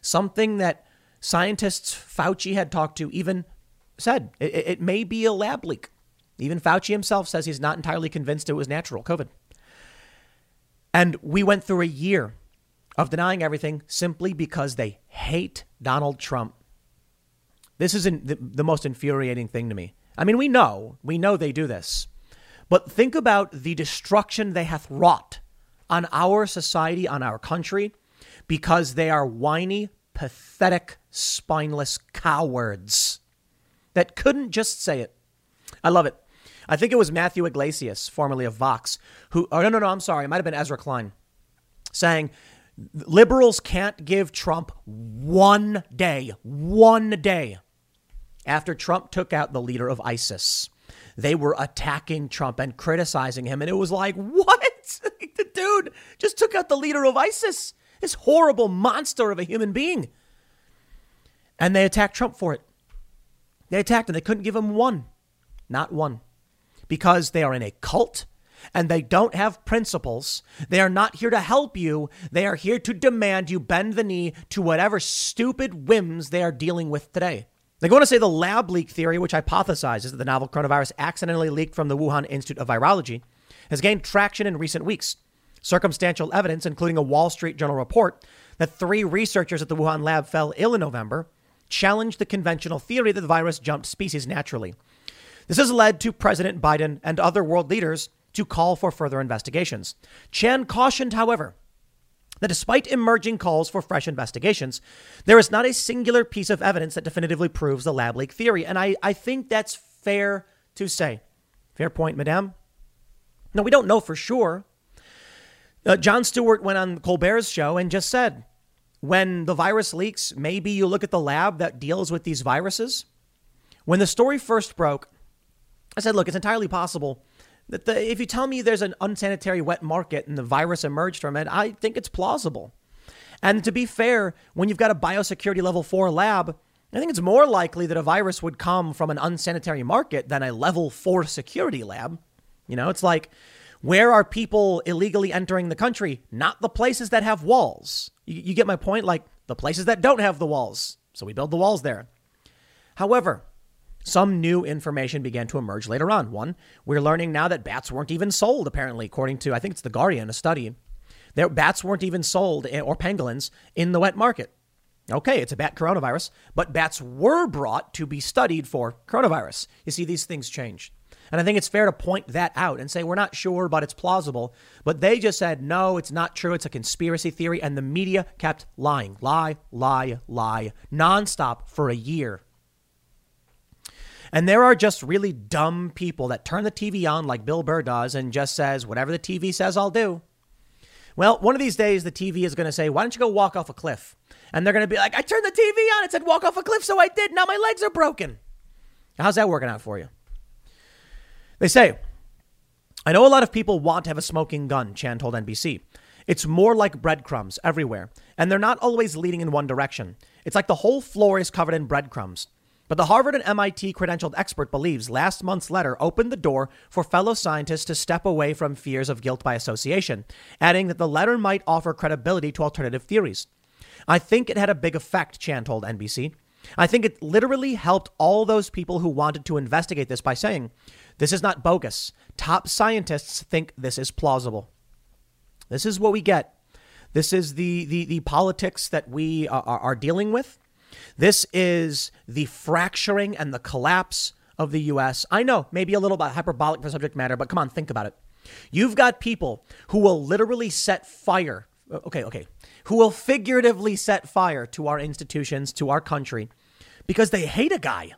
Something that scientists Fauci had talked to even said it, it may be a lab leak. Even Fauci himself says he's not entirely convinced it was natural COVID. And we went through a year of denying everything simply because they hate Donald Trump. This is the, the most infuriating thing to me. I mean, we know, we know they do this. But think about the destruction they hath wrought on our society, on our country, because they are whiny, pathetic, spineless cowards that couldn't just say it. I love it. I think it was Matthew Yglesias, formerly of Vox, who, oh, no, no, no, I'm sorry. It might have been Ezra Klein saying liberals can't give Trump one day, one day after Trump took out the leader of ISIS. They were attacking Trump and criticizing him. And it was like, what? the dude just took out the leader of ISIS, this horrible monster of a human being. And they attacked Trump for it. They attacked him. They couldn't give him one, not one, because they are in a cult and they don't have principles. They are not here to help you. They are here to demand you bend the knee to whatever stupid whims they are dealing with today. They go on to say the lab leak theory, which hypothesizes that the novel coronavirus accidentally leaked from the Wuhan Institute of Virology, has gained traction in recent weeks. Circumstantial evidence, including a Wall Street Journal report that three researchers at the Wuhan lab fell ill in November, challenged the conventional theory that the virus jumped species naturally. This has led to President Biden and other world leaders to call for further investigations. Chan cautioned, however, that despite emerging calls for fresh investigations, there is not a singular piece of evidence that definitively proves the lab leak theory. And I, I think that's fair to say. Fair point, madame. No, we don't know for sure. Uh, Jon Stewart went on Colbert's show and just said, when the virus leaks, maybe you look at the lab that deals with these viruses. When the story first broke, I said, look, it's entirely possible that the, if you tell me there's an unsanitary wet market and the virus emerged from it, I think it's plausible. And to be fair, when you've got a biosecurity level four lab, I think it's more likely that a virus would come from an unsanitary market than a level four security lab. You know, it's like, where are people illegally entering the country? Not the places that have walls. You, you get my point? Like the places that don't have the walls. So we build the walls there. However, some new information began to emerge later on. One, we're learning now that bats weren't even sold, apparently, according to, I think it's The Guardian, a study. Their bats weren't even sold, eh, or pangolins, in the wet market. Okay, it's a bat coronavirus, but bats were brought to be studied for coronavirus. You see, these things change. And I think it's fair to point that out and say, we're not sure, but it's plausible. But they just said, no, it's not true. It's a conspiracy theory. And the media kept lying, lie, lie, lie, nonstop for a year. And there are just really dumb people that turn the TV on like Bill Burr does and just says, whatever the TV says, I'll do. Well, one of these days, the TV is going to say, why don't you go walk off a cliff? And they're going to be like, I turned the TV on. It said walk off a cliff, so I did. Now my legs are broken. How's that working out for you? They say, I know a lot of people want to have a smoking gun, Chan told NBC. It's more like breadcrumbs everywhere, and they're not always leading in one direction. It's like the whole floor is covered in breadcrumbs. But the Harvard and MIT credentialed expert believes last month's letter opened the door for fellow scientists to step away from fears of guilt by association, adding that the letter might offer credibility to alternative theories. I think it had a big effect, Chan told NBC. I think it literally helped all those people who wanted to investigate this by saying, this is not bogus. Top scientists think this is plausible. This is what we get. This is the, the, the politics that we are, are dealing with. This is the fracturing and the collapse of the US. I know, maybe a little bit hyperbolic for subject matter, but come on, think about it. You've got people who will literally set fire. Uh, okay, okay. Who will figuratively set fire to our institutions, to our country, because they hate a guy.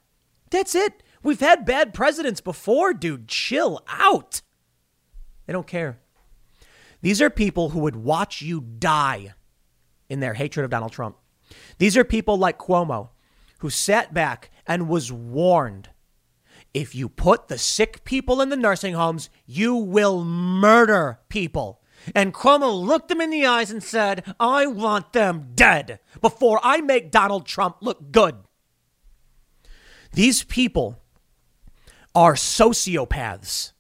That's it. We've had bad presidents before, dude. Chill out. They don't care. These are people who would watch you die in their hatred of Donald Trump. These are people like Cuomo, who sat back and was warned if you put the sick people in the nursing homes, you will murder people. And Cuomo looked them in the eyes and said, I want them dead before I make Donald Trump look good. These people are sociopaths.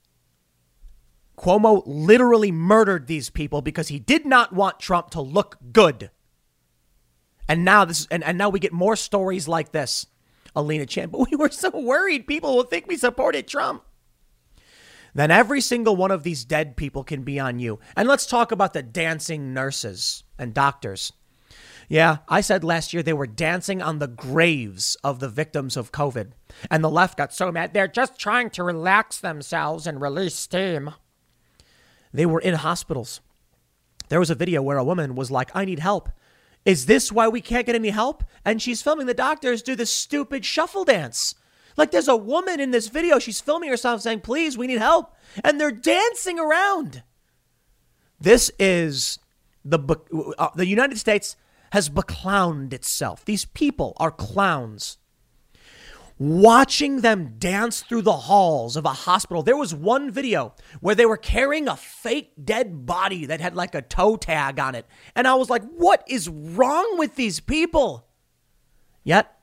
Cuomo literally murdered these people because he did not want Trump to look good. And now this and, and now we get more stories like this. Alina Chan, but we were so worried people will think we supported Trump. Then every single one of these dead people can be on you. And let's talk about the dancing nurses and doctors. Yeah, I said last year they were dancing on the graves of the victims of COVID. And the left got so mad. They're just trying to relax themselves and release steam. They were in hospitals. There was a video where a woman was like, I need help. Is this why we can't get any help? And she's filming the doctors do this stupid shuffle dance. Like there's a woman in this video, she's filming herself saying, Please, we need help. And they're dancing around. This is the, uh, the United States has beclowned itself. These people are clowns. Watching them dance through the halls of a hospital. There was one video where they were carrying a fake dead body that had like a toe tag on it. And I was like, what is wrong with these people? Yet,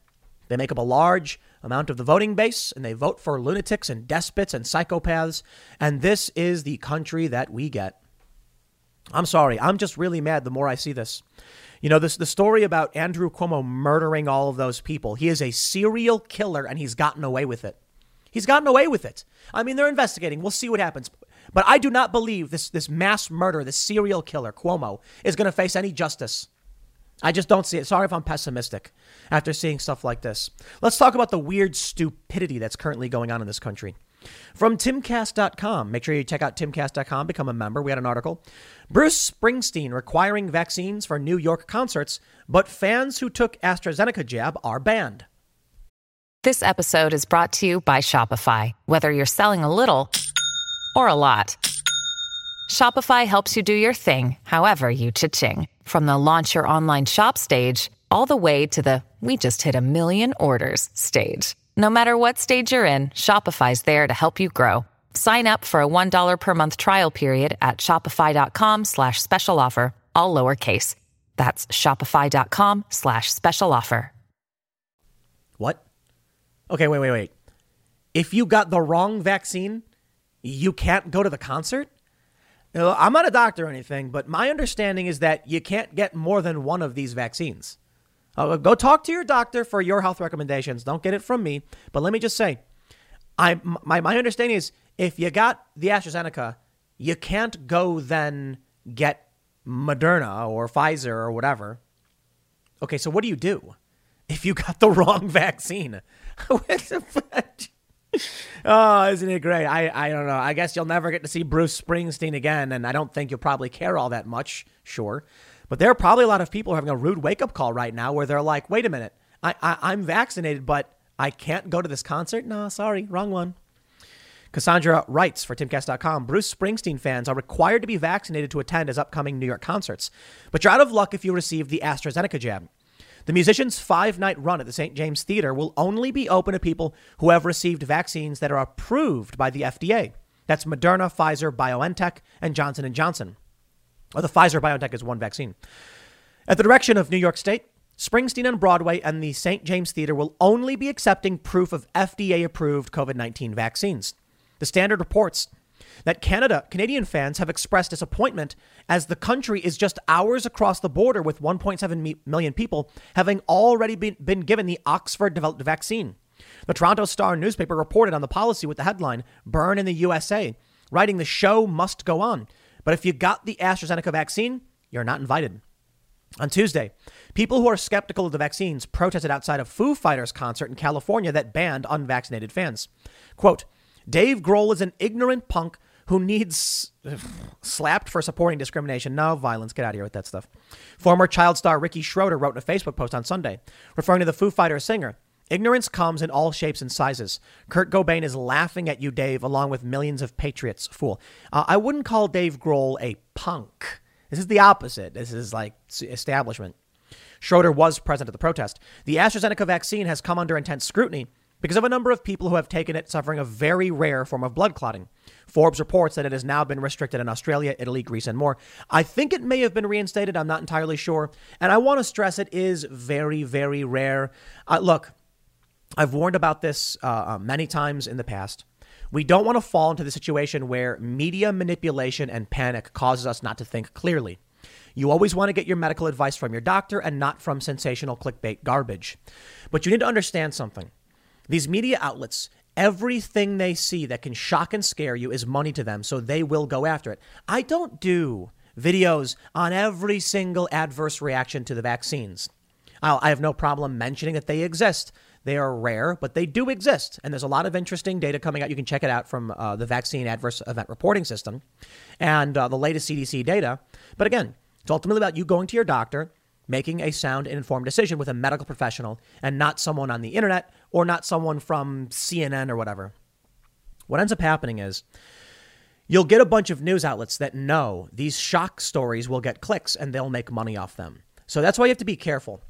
they make up a large amount of the voting base and they vote for lunatics and despots and psychopaths. And this is the country that we get. I'm sorry. I'm just really mad the more I see this. You know, this the story about Andrew Cuomo murdering all of those people. He is a serial killer and he's gotten away with it. He's gotten away with it. I mean, they're investigating. We'll see what happens. But I do not believe this this mass murder, this serial killer Cuomo is going to face any justice. I just don't see it. Sorry if I'm pessimistic after seeing stuff like this. Let's talk about the weird stupidity that's currently going on in this country. From timcast.com, make sure you check out timcast.com, become a member. We had an article. Bruce Springsteen requiring vaccines for New York concerts, but fans who took AstraZeneca jab are banned. This episode is brought to you by Shopify. Whether you're selling a little or a lot, Shopify helps you do your thing, however you cha-ching. From the launch your online shop stage, all the way to the we just hit a million orders stage. No matter what stage you're in, Shopify's there to help you grow. Sign up for a $1 per month trial period at shopify.com slash special offer, all lowercase. That's shopify.com slash special offer. What? Okay, wait, wait, wait. If you got the wrong vaccine, you can't go to the concert? Uh, I'm not a doctor or anything, but my understanding is that you can't get more than one of these vaccines. Uh, go talk to your doctor for your health recommendations. Don't get it from me. But let me just say, I my my understanding is if you got the AstraZeneca, you can't go then get Moderna or Pfizer or whatever. Okay, so what do you do if you got the wrong vaccine? oh, isn't it great? I, I don't know. I guess you'll never get to see Bruce Springsteen again, and I don't think you'll probably care all that much, sure. But there are probably a lot of people having a rude wake up call right now where they're like, wait a minute, I, I, I'm vaccinated, but I can't go to this concert? No, sorry, wrong one. Cassandra writes for timcast.com Bruce Springsteen fans are required to be vaccinated to attend his upcoming New York concerts, but you're out of luck if you receive the AstraZeneca jab. The musician's five night run at the St. James Theater will only be open to people who have received vaccines that are approved by the FDA. That's Moderna, Pfizer, BioNTech, and Johnson & Johnson. Or the Pfizer BioNTech is one vaccine. At the direction of New York State, Springsteen on Broadway and the St. James Theater will only be accepting proof of FDA approved COVID 19 vaccines. The Standard reports that Canada, Canadian fans have expressed disappointment as the country is just hours across the border with 1.7 million people having already been, been given the Oxford developed vaccine. The Toronto Star newspaper reported on the policy with the headline, Burn in the USA, writing the show must go on. But if you got the AstraZeneca vaccine, you're not invited. On Tuesday, people who are skeptical of the vaccines protested outside a Foo Fighters concert in California that banned unvaccinated fans. Quote, Dave Grohl is an ignorant punk who needs slapped for supporting discrimination. No violence. Get out of here with that stuff. Former child star Ricky Schroder wrote in a Facebook post on Sunday, referring to the Foo Fighters singer. Ignorance comes in all shapes and sizes. Kurt Cobain is laughing at you, Dave, along with millions of patriots. Fool. Uh, I wouldn't call Dave Grohl a punk. This is the opposite. This is like establishment. Schroder was present at the protest. The AstraZeneca vaccine has come under intense scrutiny because of a number of people who have taken it suffering a very rare form of blood clotting. Forbes reports that it has now been restricted in Australia, Italy, Greece, and more. I think it may have been reinstated. I'm not entirely sure. And I want to stress it is very, very rare. Uh, look, I've warned about this uh, uh, many times in the past. We don't want to fall into the situation where media manipulation and panic causes us not to think clearly. You always want to get your medical advice from your doctor and not from sensational clickbait garbage. But you need to understand something. These media outlets, everything they see that can shock and scare you is money to them, so they will go after it. I don't do videos on every single adverse reaction to the vaccines. I have no problem mentioning that they exist. They are rare, but they do exist. And there's a lot of interesting data coming out. You can check it out from uh, the Vaccine Adverse Event Reporting System and uh, the latest CDC data. But again, it's ultimately about you going to your doctor, making a sound and informed decision with a medical professional and not someone on the internet or not someone from CNN or whatever. What ends up happening is you'll get a bunch of news outlets that know these shock stories will get clicks and they'll make money off them. So that's why you have to be careful.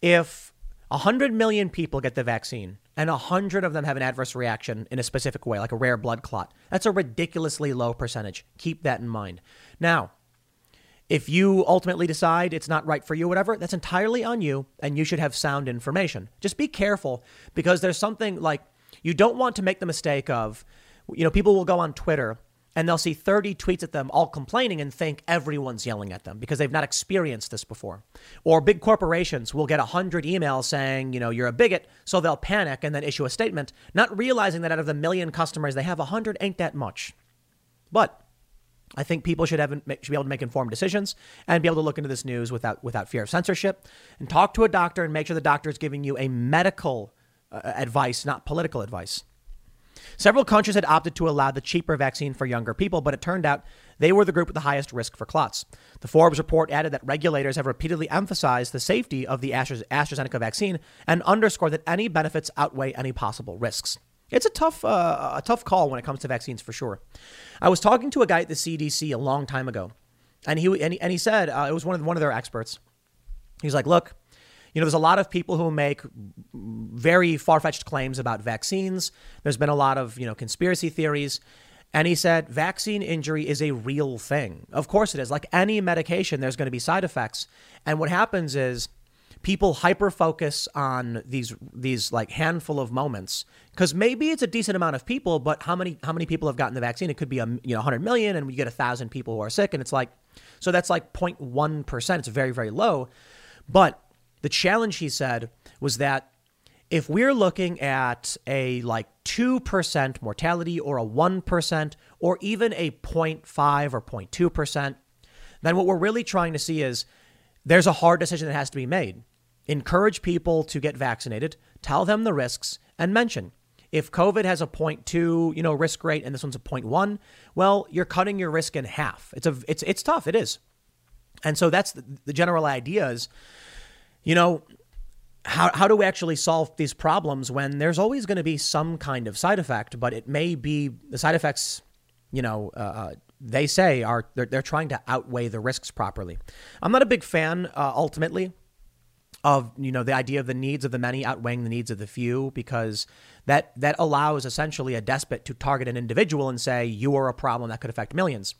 If 100 million people get the vaccine and 100 of them have an adverse reaction in a specific way, like a rare blood clot, that's a ridiculously low percentage. Keep that in mind. Now, if you ultimately decide it's not right for you, whatever, that's entirely on you and you should have sound information. Just be careful because there's something like you don't want to make the mistake of, you know, people will go on Twitter and they'll see 30 tweets at them all complaining and think everyone's yelling at them because they've not experienced this before. Or big corporations will get 100 emails saying, you know, you're a bigot, so they'll panic and then issue a statement, not realizing that out of the million customers they have, 100 ain't that much. But I think people should have should be able to make informed decisions and be able to look into this news without without fear of censorship and talk to a doctor and make sure the doctor is giving you a medical uh, advice, not political advice. Several countries had opted to allow the cheaper vaccine for younger people, but it turned out they were the group with the highest risk for clots. The Forbes report added that regulators have repeatedly emphasized the safety of the AstraZeneca vaccine and underscored that any benefits outweigh any possible risks. It's a tough, uh, a tough call when it comes to vaccines for sure. I was talking to a guy at the CDC a long time ago, and he and he, and he said uh, it was one of one of their experts. He's like, look, you know, there's a lot of people who make very far fetched claims about vaccines. There's been a lot of you know conspiracy theories. And he said, vaccine injury is a real thing. Of course it is. Like any medication, there's going to be side effects. And what happens is people hyper focus on these these like handful of moments because maybe it's a decent amount of people, but how many how many people have gotten the vaccine? It could be a you know 100 million, and you get a thousand people who are sick, and it's like so that's like 0.1 percent. It's very very low, but the challenge he said was that if we're looking at a like 2% mortality or a 1% or even a 0.5 or 0.2%, then what we're really trying to see is there's a hard decision that has to be made encourage people to get vaccinated, tell them the risks, and mention if COVID has a 0.2, you know, risk rate and this one's a 0.1, well, you're cutting your risk in half. It's a it's it's tough. It is. And so that's the, the general idea is, you know, how, how do we actually solve these problems when there's always going to be some kind of side effect, but it may be the side effects, you know, uh, uh they say are they're, they're trying to outweigh the risks properly. I'm not a big fan, uh, ultimately, of you know the idea of the needs of the many outweighing the needs of the few because that that allows essentially a despot to target an individual and say you are a problem that could affect millions.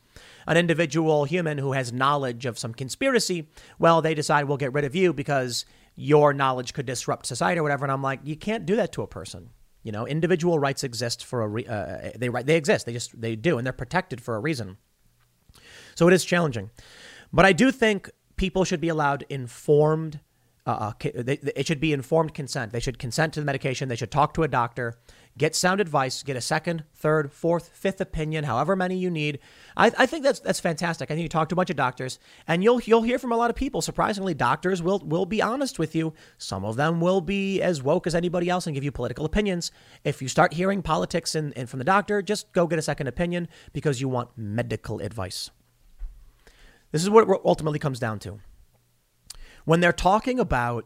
An individual human who has knowledge of some conspiracy well they decide we'll get rid of you because your knowledge could disrupt society or whatever and i'm like you can't do that to a person. You know individual rights exist for a re- uh, they they exist they just they do and they're protected for a reason. So it is challenging. But i do think people should be allowed informed uh, uh they, it should be informed consent. They should consent to the medication. They should talk to a doctor, get sound advice, get a second, third, fourth, fifth opinion, however many you need. I, I think that's that's fantastic. I think you talk to a bunch of doctors, and you'll you'll hear from a lot of people. Surprisingly, doctors will will be honest with you. Some of them will be as woke as anybody else and give you political opinions. If you start hearing politics and from the doctor, just go get a second opinion because you want medical advice. This is what it ultimately comes down to. When they're talking about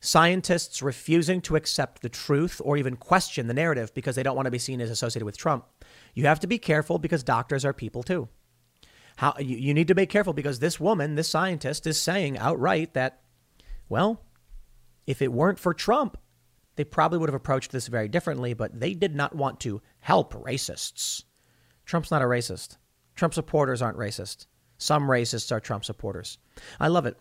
scientists refusing to accept the truth or even question the narrative because they don't want to be seen as associated with Trump, you have to be careful because doctors are people too. How you, you need to be careful because this woman, this scientist, is saying outright that, well, if it weren't for Trump, they probably would have approached this very differently, but they did not want to help racists. Trump's not a racist. Trump supporters aren't racist. Some racists are Trump supporters. I love it.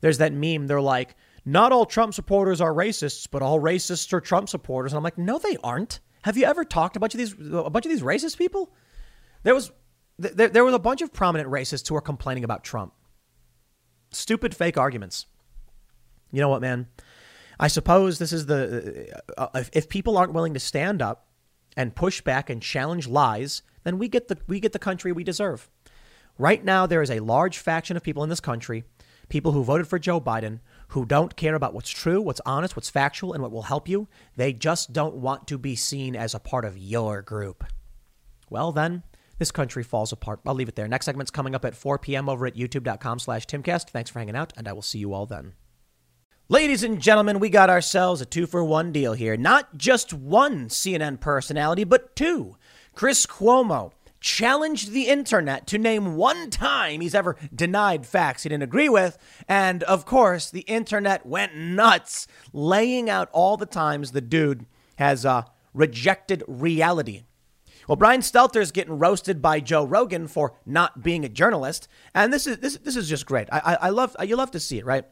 There's that meme. They're like, not all Trump supporters are racists, but all racists are Trump supporters. And I'm like, no, they aren't. Have you ever talked to a bunch of these a bunch of these racist people? There was there, there was a bunch of prominent racists who were complaining about Trump. Stupid fake arguments. You know what, man? I suppose this is the uh, if, if people aren't willing to stand up and push back and challenge lies, then we get the we get the country we deserve. Right now, there is a large faction of people in this country, people who voted for Joe Biden, who don't care about what's true, what's honest, what's factual, and what will help you. They just don't want to be seen as a part of your group. Well, then, this country falls apart. I'll leave it there. Next segment's coming up at 4 p.m. over at youtube.com slash timcast. Thanks for hanging out, and I will see you all then. Ladies and gentlemen, we got ourselves a two for one deal here. Not just one CNN personality, but two. Chris Cuomo challenged the internet to name one time he's ever denied facts he didn't agree with. And of course, the internet went nuts, laying out all the times the dude has uh, rejected reality. Well, Brian Stelter is getting roasted by Joe Rogan for not being a journalist, and this is this this is just great. I, I, I love you love to see it, right?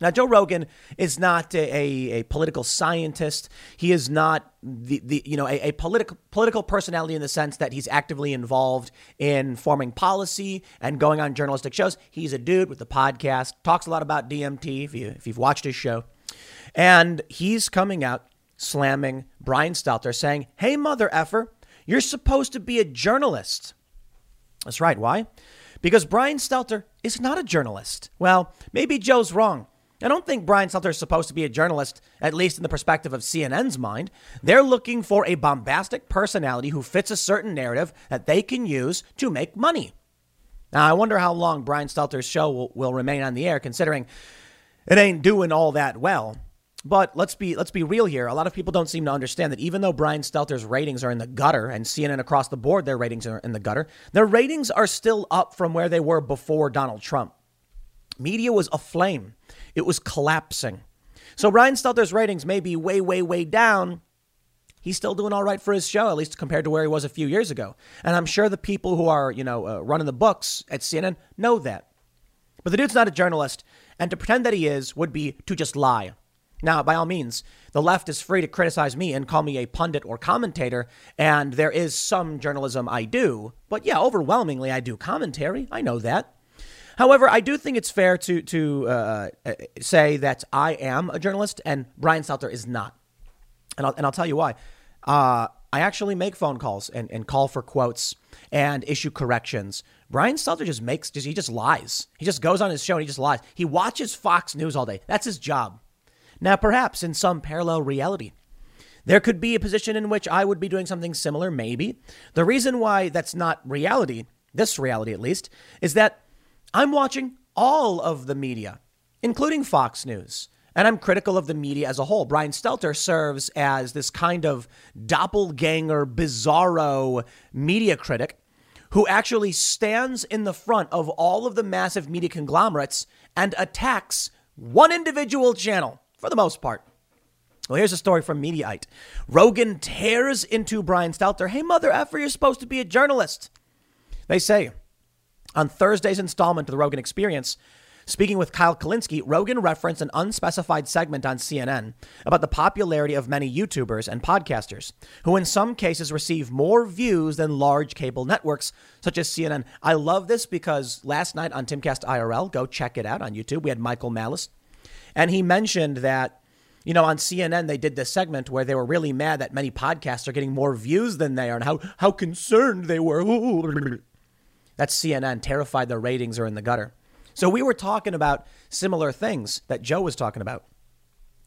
Now, Joe Rogan is not a, a, political scientist. He is not the, the you know a, a political political personality in the sense that he's actively involved in forming policy and going on journalistic shows. He's a dude with a podcast, talks a lot about DMT. If you if you've watched his show, and he's coming out slamming Brian Stelter, saying, "Hey, mother effer, you're supposed to be a journalist." That's right. Why? Because Brian Stelter is not a journalist. Well, maybe Joe's wrong. I don't think Brian Stelter is supposed to be a journalist, at least in the perspective of CNN's mind. They're looking for a bombastic personality who fits a certain narrative that they can use to make money. Now, I wonder how long Brian Stelter's show will, will remain on the air, considering it ain't doing all that well. But let's be let's be real here. A lot of people don't seem to understand that even though Brian Stelter's ratings are in the gutter and CNN across the board their ratings are in the gutter, their ratings are still up from where they were before Donald Trump. Media was aflame. It was collapsing. So Brian Stelter's ratings may be way, way, way down. He's still doing all right for his show, at least compared to where he was a few years ago. And I'm sure the people who are, you know, uh, running the books at CNN know that. But the dude's not a journalist, and to pretend that he is would be to just lie. Now, by all means, the left is free to criticize me and call me a pundit or commentator, and there is some journalism I do. But yeah, overwhelmingly, I do commentary. I know that. However, I do think it's fair to to uh, uh, say that I am a journalist and Brian Stelter is not, and I'll, and I'll tell you why. Uh, I actually make phone calls and, and call for quotes and issue corrections. Brian Stelter just makes just he just lies. He just goes on his show and he just lies. He watches Fox News all day. That's his job. Now, perhaps in some parallel reality, there could be a position in which I would be doing something similar, maybe. The reason why that's not reality, this reality at least, is that I'm watching all of the media, including Fox News. And I'm critical of the media as a whole. Brian Stelter serves as this kind of doppelganger, bizarro media critic who actually stands in the front of all of the massive media conglomerates and attacks one individual channel for the most part. Well, here's a story from Mediaite. Rogan tears into Brian Stelter. Hey, mother effer, you're supposed to be a journalist. They say on Thursday's installment of the Rogan Experience, speaking with Kyle Kulinski, Rogan referenced an unspecified segment on CNN about the popularity of many YouTubers and podcasters, who in some cases receive more views than large cable networks such as CNN. I love this because last night on Timcast IRL, go check it out on YouTube, we had Michael Malice. And he mentioned that, you know, on CNN, they did this segment where they were really mad that many podcasts are getting more views than they are and how, how concerned they were. That's CNN, terrified their ratings are in the gutter. So we were talking about similar things that Joe was talking about.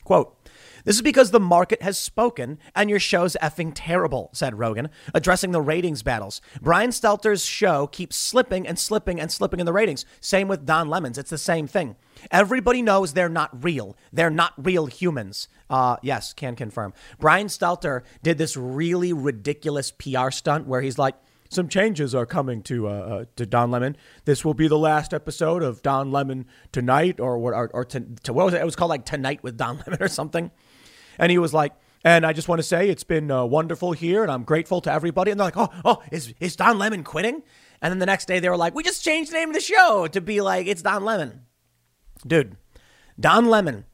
Quote, this is because the market has spoken and your show's effing terrible, said Rogan, addressing the ratings battles. Brian Stelter's show keeps slipping and slipping and slipping in the ratings. Same with Don Lemon's. It's the same thing. Everybody knows they're not real. They're not real humans. Uh, yes, can confirm. Brian Stelter did this really ridiculous PR stunt where he's like, some changes are coming to uh, uh, to Don Lemon. This will be the last episode of Don Lemon tonight, or or, or to, to what was it? It was called like Tonight with Don Lemon or something. And he was like, and I just want to say it's been uh, wonderful here, and I'm grateful to everybody. And they're like, oh, oh, is is Don Lemon quitting? And then the next day they were like, we just changed the name of the show to be like it's Don Lemon. Dude, Don Lemon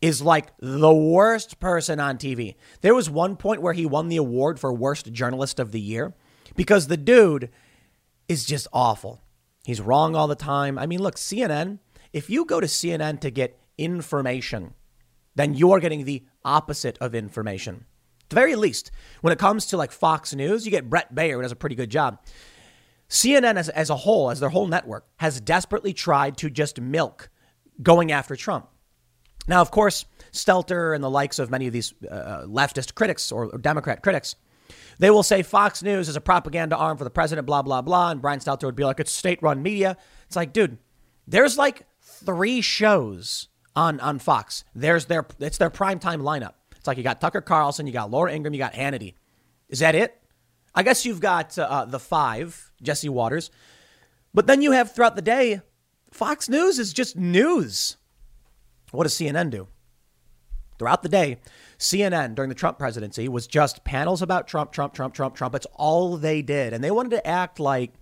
is like the worst person on TV. There was one point where he won the award for worst journalist of the year because the dude is just awful. He's wrong all the time. I mean, look, CNN, if you go to CNN to get information, then you're getting the opposite of information. At the very least, when it comes to like Fox News, you get Bret Baier, who does a pretty good job. CNN as, as a whole, as their whole network, has desperately tried to just milk going after Trump. Now, of course, Stelter and the likes of many of these uh, leftist critics or, or Democrat critics they will say Fox News is a propaganda arm for the president, blah, blah, blah. And Brian Stelter would be like, it's state run media. It's like, dude, there's like three shows on, on Fox. There's their, it's their primetime lineup. It's like you got Tucker Carlson, you got Laura Ingraham, you got Hannity. Is that it? I guess you've got uh, uh the five, Jesse Watters. But then you have throughout the day, Fox News is just news. What does CNN do? Throughout the day, CNN during the Trump presidency was just panels about Trump, Trump, Trump, Trump, Trump. It's all they did. And they wanted to act like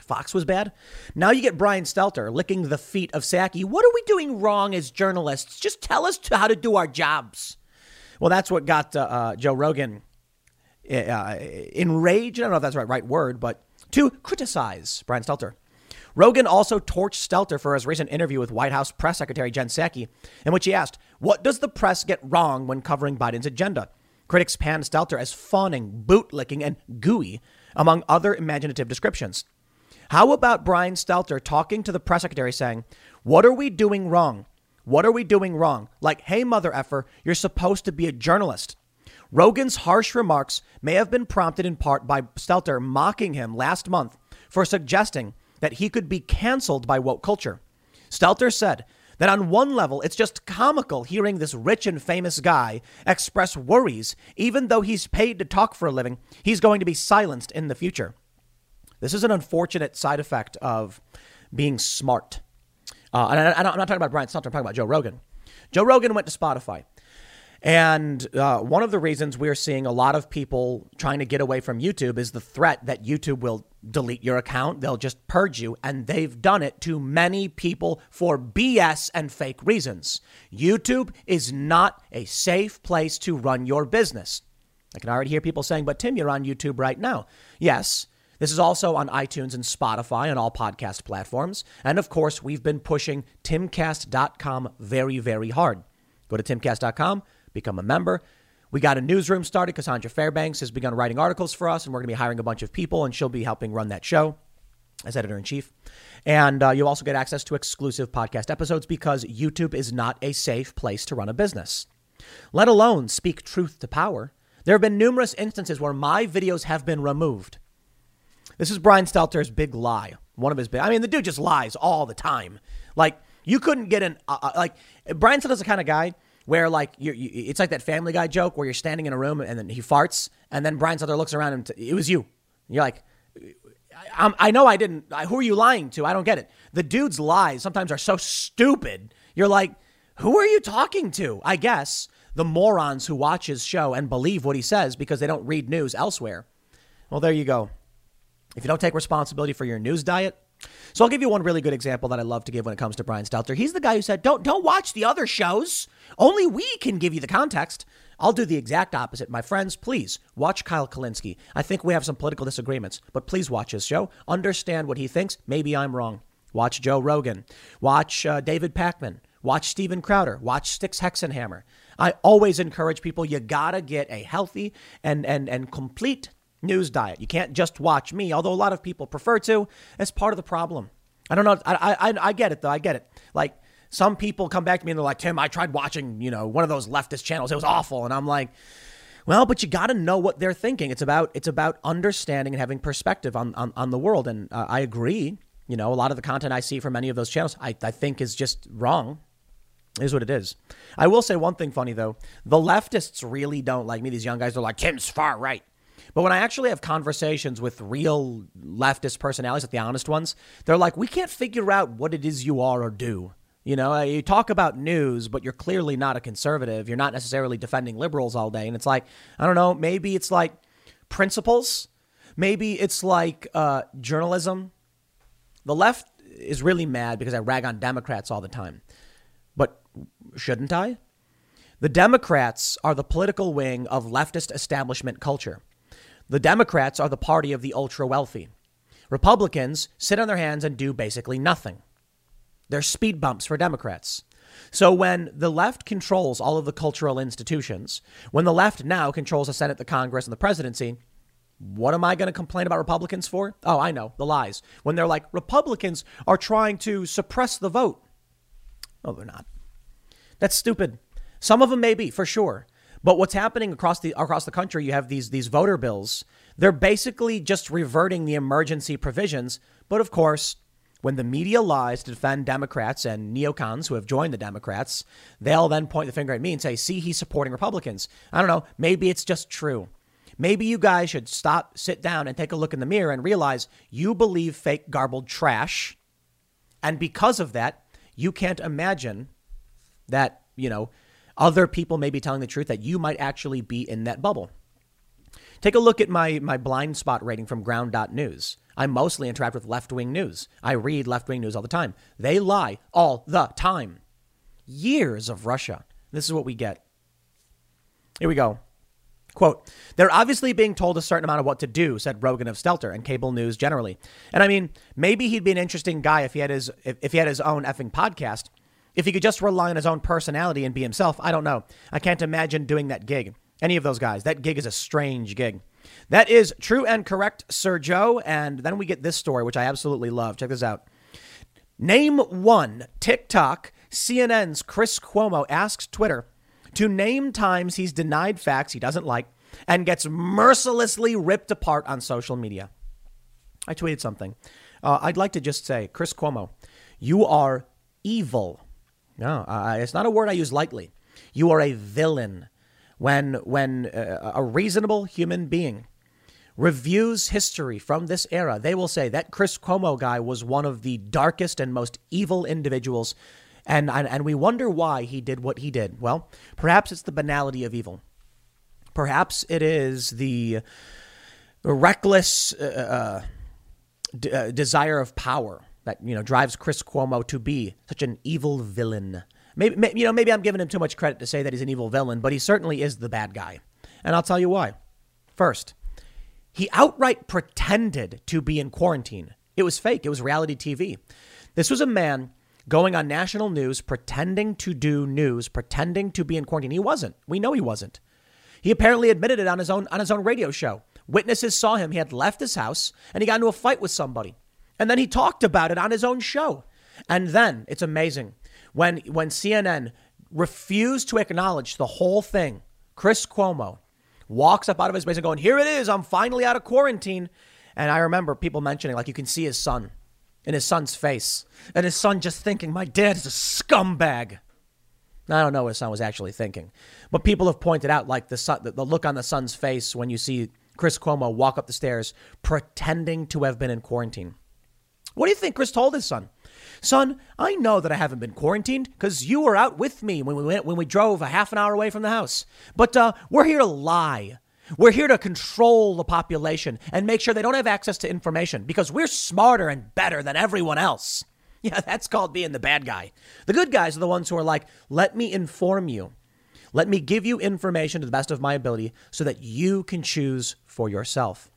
Fox was bad. Now you get Brian Stelter licking the feet of Psaki. What are we doing wrong as journalists? Just tell us how to do our jobs. Well, that's what got uh, uh, Joe Rogan uh, enraged. I don't know if that's the right, right word, but to criticize Brian Stelter. Rogan also torched Stelter for his recent interview with White House Press Secretary Jen Psaki, in which he asked, What does the press get wrong when covering Biden's agenda? Critics panned Stelter as fawning, bootlicking, and gooey, among other imaginative descriptions. How about Brian Stelter talking to the press secretary saying, What are we doing wrong? What are we doing wrong? Like, hey, mother effer, you're supposed to be a journalist. Rogan's harsh remarks may have been prompted in part by Stelter mocking him last month for suggesting that he could be canceled by woke culture. Stelter said that on one level, it's just comical hearing this rich and famous guy express worries, even though he's paid to talk for a living, he's going to be silenced in the future. This is an unfortunate side effect of being smart. Uh, and I, am not talking about Brian Stelter, I'm talking about Joe Rogan. Joe Rogan went to Spotify. And uh, one of the reasons we're seeing a lot of people trying to get away from YouTube is the threat that YouTube will delete your account. They'll just purge you. And they've done it to many people for BS and fake reasons. YouTube is not a safe place to run your business. I can already hear people saying, but Tim, you're on YouTube right now. Yes. This is also on iTunes and Spotify and all podcast platforms. And of course, we've been pushing timcast.com very, very hard. Go to timcast.com become a member. We got a newsroom started. Cassandra Fairbanks has begun writing articles for us, and we're going to be hiring a bunch of people, and she'll be helping run that show as editor in chief. And uh, you'll also get access to exclusive podcast episodes because YouTube is not a safe place to run a business, let alone speak truth to power. There have been numerous instances where my videos have been removed. This is Brian Stelter's big lie. One of his big, I mean, the dude just lies all the time. Like, you couldn't get an, uh, uh like, Brian Stelter's the kind of guy where like you, it's like that Family Guy joke where you're standing in a room and then he farts, and then Brian Stelter looks around and t- it was you. you're like, I, I know I didn't. I, who are you lying to? I don't get it. The dude's lies sometimes are so stupid. You're like, who are you talking to? I guess the morons who watch his show and believe what he says because they don't read news elsewhere. Well, there you go. If you don't take responsibility for your news diet, so I'll give you one really good example that I love to give when it comes to Brian Stelter. He's the guy who said, "Don't don't watch the other shows. Only we can give you the context." I'll do the exact opposite. My friends, please watch Kyle Kulinski. I think we have some political disagreements, but please watch his show. Understand what he thinks. Maybe I'm wrong. Watch Joe Rogan. Watch uh, David Pakman. Watch Steven Crowder. Watch Styxhexenhammer. I always encourage people you gotta get a healthy and and and complete news diet. You can't just watch me, although a lot of people prefer to. As part of the problem. I don't know. I I I get it though. I get it. Like some people come back to me and they're like, Tim, I tried watching you know one of those leftist channels. It was awful, and I'm like. Well, but you got to know what they're thinking. It's about it's about understanding and having perspective on on, on the world. And uh, I agree. You know, a lot of the content I see from many of those channels, I, I think is just wrong. Is what it is. I will say one thing funny though. The leftists really don't like me. These young guys are like, Tim's far right. But when I actually have conversations with real leftist personalities, like the honest ones, they're like, we can't figure out what it is you are or do. You know, you talk about news, but you're clearly not a conservative. You're not necessarily defending liberals all day. And it's like, I don't know, maybe it's like principles. Maybe it's like uh, journalism. The left is really mad because I rag on Democrats all the time. But shouldn't I? The Democrats are the political wing of leftist establishment culture. The Democrats are the party of the ultra wealthy. Republicans sit on their hands and do basically nothing. They're speed bumps for Democrats. So when the left controls all of the cultural institutions, when the left now controls the Senate, the Congress, and the presidency, what am I going to complain about Republicans for? Oh, I know, the lies. When they're like, Republicans are trying to suppress the vote. No, they're not. That's stupid. Some of them may be, for sure. But what's happening across the across the country, you have these these voter bills. They're basically just reverting the emergency provisions. But of course, when the media lies to defend Democrats and neocons who have joined the Democrats, they'll then point the finger at me and say, see, he's supporting Republicans. I don't know. Maybe it's just true. Maybe you guys should stop, sit down, and take a look in the mirror and realize you believe fake, garbled trash. And because of that, you can't imagine that, you know, other people may be telling the truth, that you might actually be in that bubble. Take a look at my, my blind spot rating from ground.news. I mostly interact with left wing news. I read left wing news all the time. They lie all the time. Years of Russia. This is what we get. Here we go. Quote, they're obviously being told a certain amount of what to do, said Rogan of Stelter and cable news generally. And I mean, maybe he'd be an interesting guy if he had his if, if he had his own effing podcast. If he could just rely on his own personality and be himself, I don't know. I can't imagine doing that gig. Any of those guys. That gig is a strange gig. That is true and correct, Sir Joe. And then we get this story, which I absolutely love. Check this out. Name one TikTok. CNN's Chris Cuomo asks Twitter to name times he's denied facts he doesn't like and gets mercilessly ripped apart on social media. I tweeted something. Uh, I'd like to just say, Chris Cuomo, you are evil. No, uh, it's not a word I use lightly. You are a villain when when uh, a reasonable human being reviews history from this era, they will say that Chris Cuomo guy was one of the darkest and most evil individuals. And, and, and we wonder why he did what he did. Well, perhaps it's the banality of evil. Perhaps it is the reckless uh, uh, d- uh, desire of power that you know drives Chris Cuomo to be such an evil villain. Maybe, you know, maybe I'm giving him too much credit to say that he's an evil villain, but he certainly is the bad guy. And I'll tell you why. First, he outright pretended to be in quarantine. It was fake. It was reality TV. This was a man going on national news pretending to do news, pretending to be in quarantine. He wasn't. We know he wasn't. He apparently admitted it on his own on his own radio show. Witnesses saw him. He had left his house and he got into a fight with somebody. And then he talked about it on his own show. And then it's amazing when when CNN refused to acknowledge the whole thing, Chris Cuomo walks up out of his base and going, "Here it is. I'm finally out of quarantine." And I remember people mentioning like you can see his son in his son's face, and his son just thinking, "My dad is a scumbag." I don't know what his son was actually thinking, but people have pointed out like the son, the look on the son's face when you see Chris Cuomo walk up the stairs pretending to have been in quarantine. What do you think Chris told his son? Son, I know that I haven't been quarantined because you were out with me when we went when we drove a half an hour away from the house. But uh, we're here to lie. We're here to control the population and make sure they don't have access to information because we're smarter and better than everyone else. Yeah, that's called being the bad guy. The good guys are the ones who are like, let me inform you. Let me give you information to the best of my ability so that you can choose for yourself.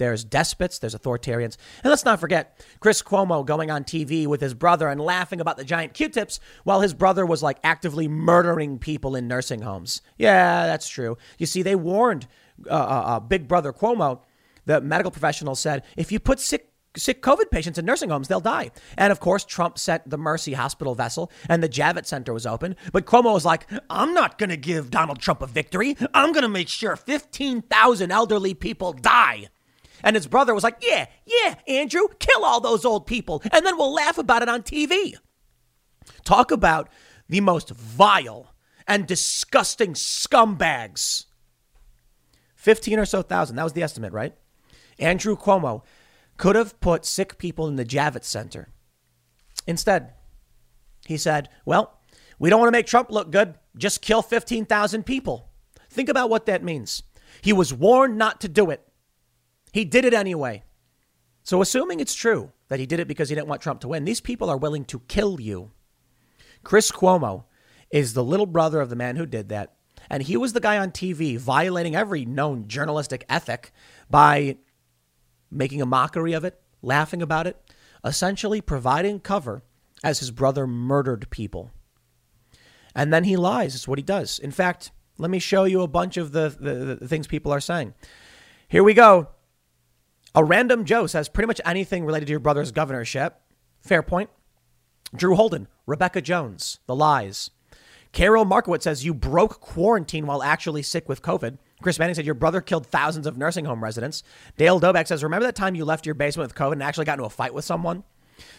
There's despots, there's authoritarians. And let's not forget Chris Cuomo going on TV with his brother and laughing about the giant Q tips while his brother was like actively murdering people in nursing homes. Yeah, that's true. You see, they warned uh, uh, uh Big Brother Cuomo, the medical professional said, if you put sick sick COVID patients in nursing homes, they'll die. And of course, Trump sent the Mercy Hospital vessel and the Javits Center was open. But Cuomo was like, I'm not going to give Donald Trump a victory. I'm going to make sure 15,000 elderly people die. And his brother was like, Yeah, yeah, Andrew, kill all those old people, and then we'll laugh about it on TV. Talk about the most vile and disgusting scumbags. 15 or so thousand, that was the estimate, right? Andrew Cuomo could have put sick people in the Javits Center. Instead, he said, Well, we don't want to make Trump look good. Just kill 15,000 people. Think about what that means. He was warned not to do it. He did it anyway. So, assuming it's true that he did it because he didn't want Trump to win, these people are willing to kill you. Chris Cuomo is the little brother of the man who did that. And he was the guy on TV violating every known journalistic ethic by making a mockery of it, laughing about it, essentially providing cover as his brother murdered people. And then he lies, is what he does. In fact, let me show you a bunch of the, the, the things people are saying. Here we go. A random Joe says pretty much anything related to your brother's governorship. Fair point. Drew Holden, Rebecca Jones, the lies. Karol Markowicz says you broke quarantine while actually sick with COVID. Chris Manning said your brother killed thousands of nursing home residents. Dale Doback says, remember that time you left your basement with COVID and actually got into a fight with someone?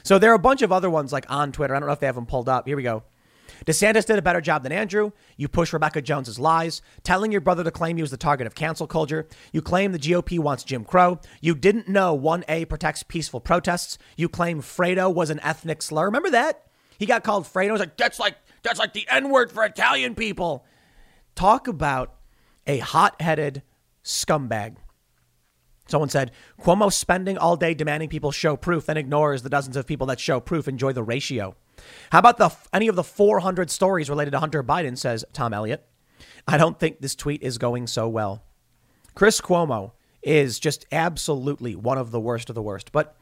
So there are a bunch of other ones like on Twitter. I don't know if they have them pulled up. Here we go. DeSantis did a better job than Andrew. You push Rebecca Jones's lies, telling your brother to claim he was the target of cancel culture. You claim the GOP wants Jim Crow. You didn't know 1A protects peaceful protests. You claim Fredo was an ethnic slur. Remember that? He got called Fredo. He was like, that's like that's like the N-word for Italian people. Talk about a hot-headed scumbag. Someone said, Cuomo spending all day demanding people show proof, then ignores the dozens of people that show proof. Enjoy the ratio. How about the any of the 400 stories related to Hunter Biden, says Tom Elliott. I don't think this tweet is going so well. Chris Cuomo is just absolutely one of the worst of the worst. But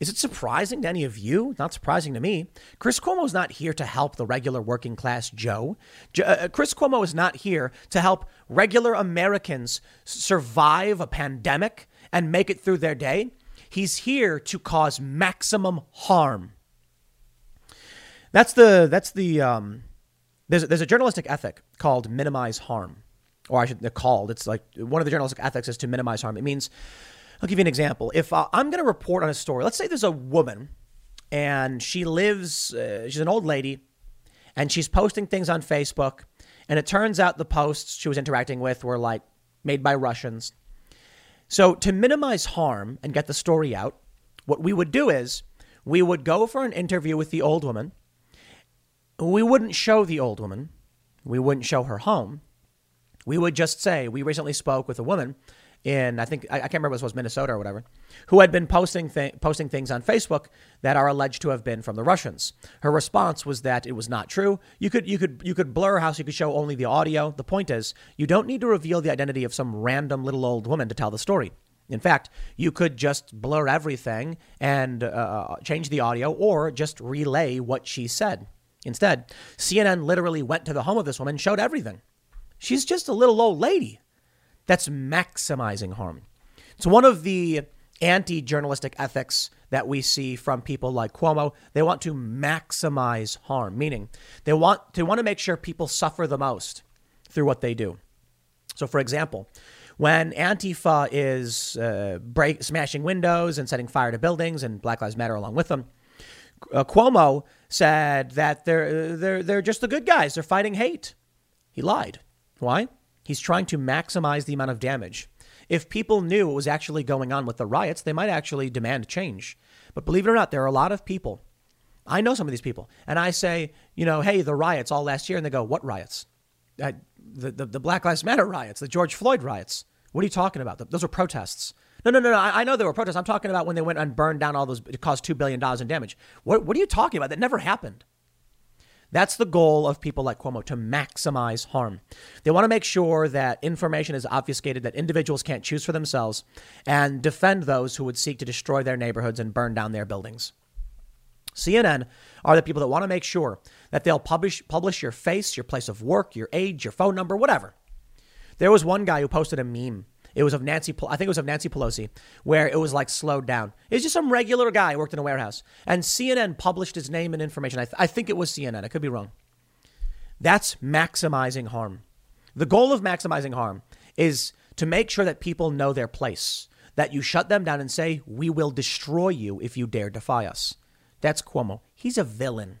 is it surprising to any of you? Not surprising to me. Chris Cuomo is not here to help the regular working class Joe. Uh, uh, Chris Cuomo is not here to help regular Americans survive a pandemic and make it through their day. He's here to cause maximum harm. That's the that's the um, there's there's a journalistic ethic called minimize harm, or I should they're called. It's like one of the journalistic ethics is to minimize harm. It means I'll give you an example. If uh, I'm going to report on a story, let's say there's a woman and she lives, uh, she's an old lady, and she's posting things on Facebook, and it turns out the posts she was interacting with were like made by Russians. So to minimize harm and get the story out, what we would do is we would go for an interview with the old woman we wouldn't show the old woman. We wouldn't show her home. We would just say, we recently spoke with a woman in, I think, I, I can't remember if it was Minnesota or whatever, who had been posting, th- posting things on Facebook that are alleged to have been from the Russians. Her response was that it was not true. You could, you could, you could blur how so you could show only the audio. The point is, you don't need to reveal the identity of some random little old woman to tell the story. In fact, you could just blur everything and uh, change the audio or just relay what she said. Instead, CNN literally went to the home of this woman showed everything. She's just a little old lady. That's maximizing harm. It's one of the anti journalistic ethics that we see from people like Cuomo. They want to maximize harm, meaning they want to want to make sure people suffer the most through what they do. So, for example, when Antifa is uh, break, smashing windows and setting fire to buildings, and Black Lives Matter along with them, uh, Cuomo said that they're, they're, they're just the good guys. They're fighting hate. He lied. Why? He's trying to maximize the amount of damage. If people knew what was actually going on with the riots, they might actually demand change. But believe it or not, there are a lot of people. I know some of these people. And I say, you know, hey, the riots all last year. And they go, what riots? Uh, the, the, the Black Lives Matter riots, the George Floyd riots. What are you talking about? Those are protests. No, no, no, no. I, I know there were protests. I'm talking about when they went and burned down all those. It caused two billion dollars in damage. What What are you talking about? That never happened. That's the goal of people like Cuomo to maximize harm. They want to make sure that information is obfuscated, that individuals can't choose for themselves, and defend those who would seek to destroy their neighborhoods and burn down their buildings. CNN are the people that want to make sure that they'll publish publish your face, your place of work, your age, your phone number, whatever. There was one guy who posted a meme. It was of Nancy, I think it was of Nancy Pelosi, where it was like slowed down. It's just some regular guy who worked in a warehouse, and CNN published his name and information. I, th- I think it was CNN. I could be wrong. That's maximizing harm. The goal of maximizing harm is to make sure that people know their place, that you shut them down and say, "We will destroy you if you dare defy us." That's Cuomo. He's a villain.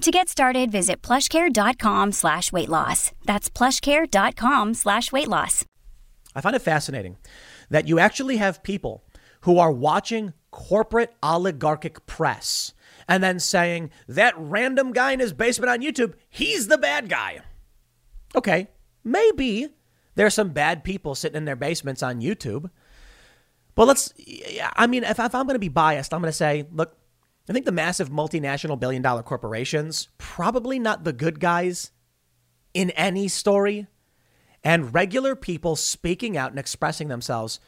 To get started, visit plushcare.com slash weight loss. That's plushcare.com slash weight loss. I find it fascinating that you actually have people who are watching corporate oligarchic press and then saying that random guy in his basement on YouTube, he's the bad guy. Okay, maybe there's some bad people sitting in their basements on YouTube. But let's, I mean, if, if I'm going to be biased, I'm going to say, look, I think the massive multinational billion dollar corporations, probably not the good guys in any story, and regular people speaking out and expressing themselves,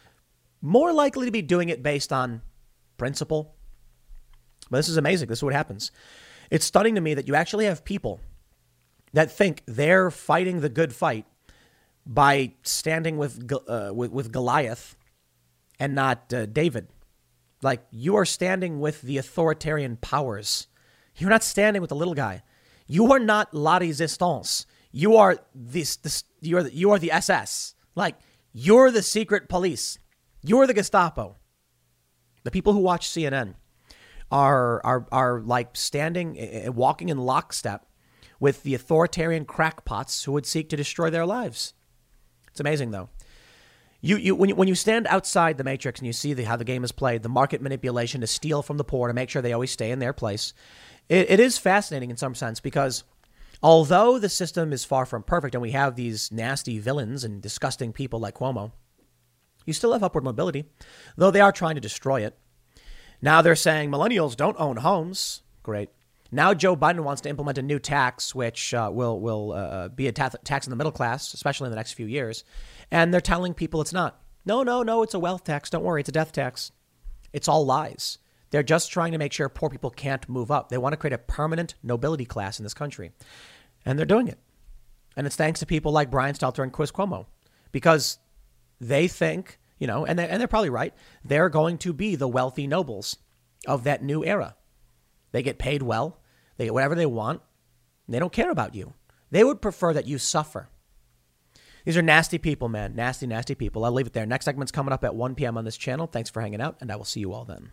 more likely to be doing it based on principle. But this is amazing. This is what happens. It's stunning to me that you actually have people that think they're fighting the good fight by standing with uh, with, with Goliath and not uh, David. Like you are standing with the authoritarian powers. You're not standing with the little guy. You are not la resistance. You are this. this you are the, you are the SS. Like you're the secret police. You're the Gestapo. The people who watch CNN are are are like standing, uh, walking in lockstep with the authoritarian crackpots who would seek to destroy their lives. It's amazing, though. You, you, when, you, when you stand outside the matrix and you see the, how the game is played, the market manipulation to steal from the poor to make sure they always stay in their place, it, it is fascinating in some sense because although the system is far from perfect and we have these nasty villains and disgusting people like Cuomo, you still have upward mobility, though they are trying to destroy it. Now they're saying millennials don't own homes. Great. Now Joe Biden wants to implement a new tax, which uh, will will uh, be a ta- tax on the middle class, especially in the next few years. And they're telling people it's not. No, no, no, it's a wealth tax. Don't worry, it's a death tax. It's all lies. They're just trying to make sure poor people can't move up. They want to create a permanent nobility class in this country, and they're doing it. And it's thanks to people like Brian Stelter and Chris Cuomo, because they think, you know, and they're, and they're probably right. They're going to be the wealthy nobles of that new era. They get paid well. They get whatever they want. They don't care about you. They would prefer that you suffer. These are nasty people, man. Nasty, nasty people. I'll leave it there. Next segment's coming up at 1 p.m. on this channel. Thanks for hanging out, and I will see you all then.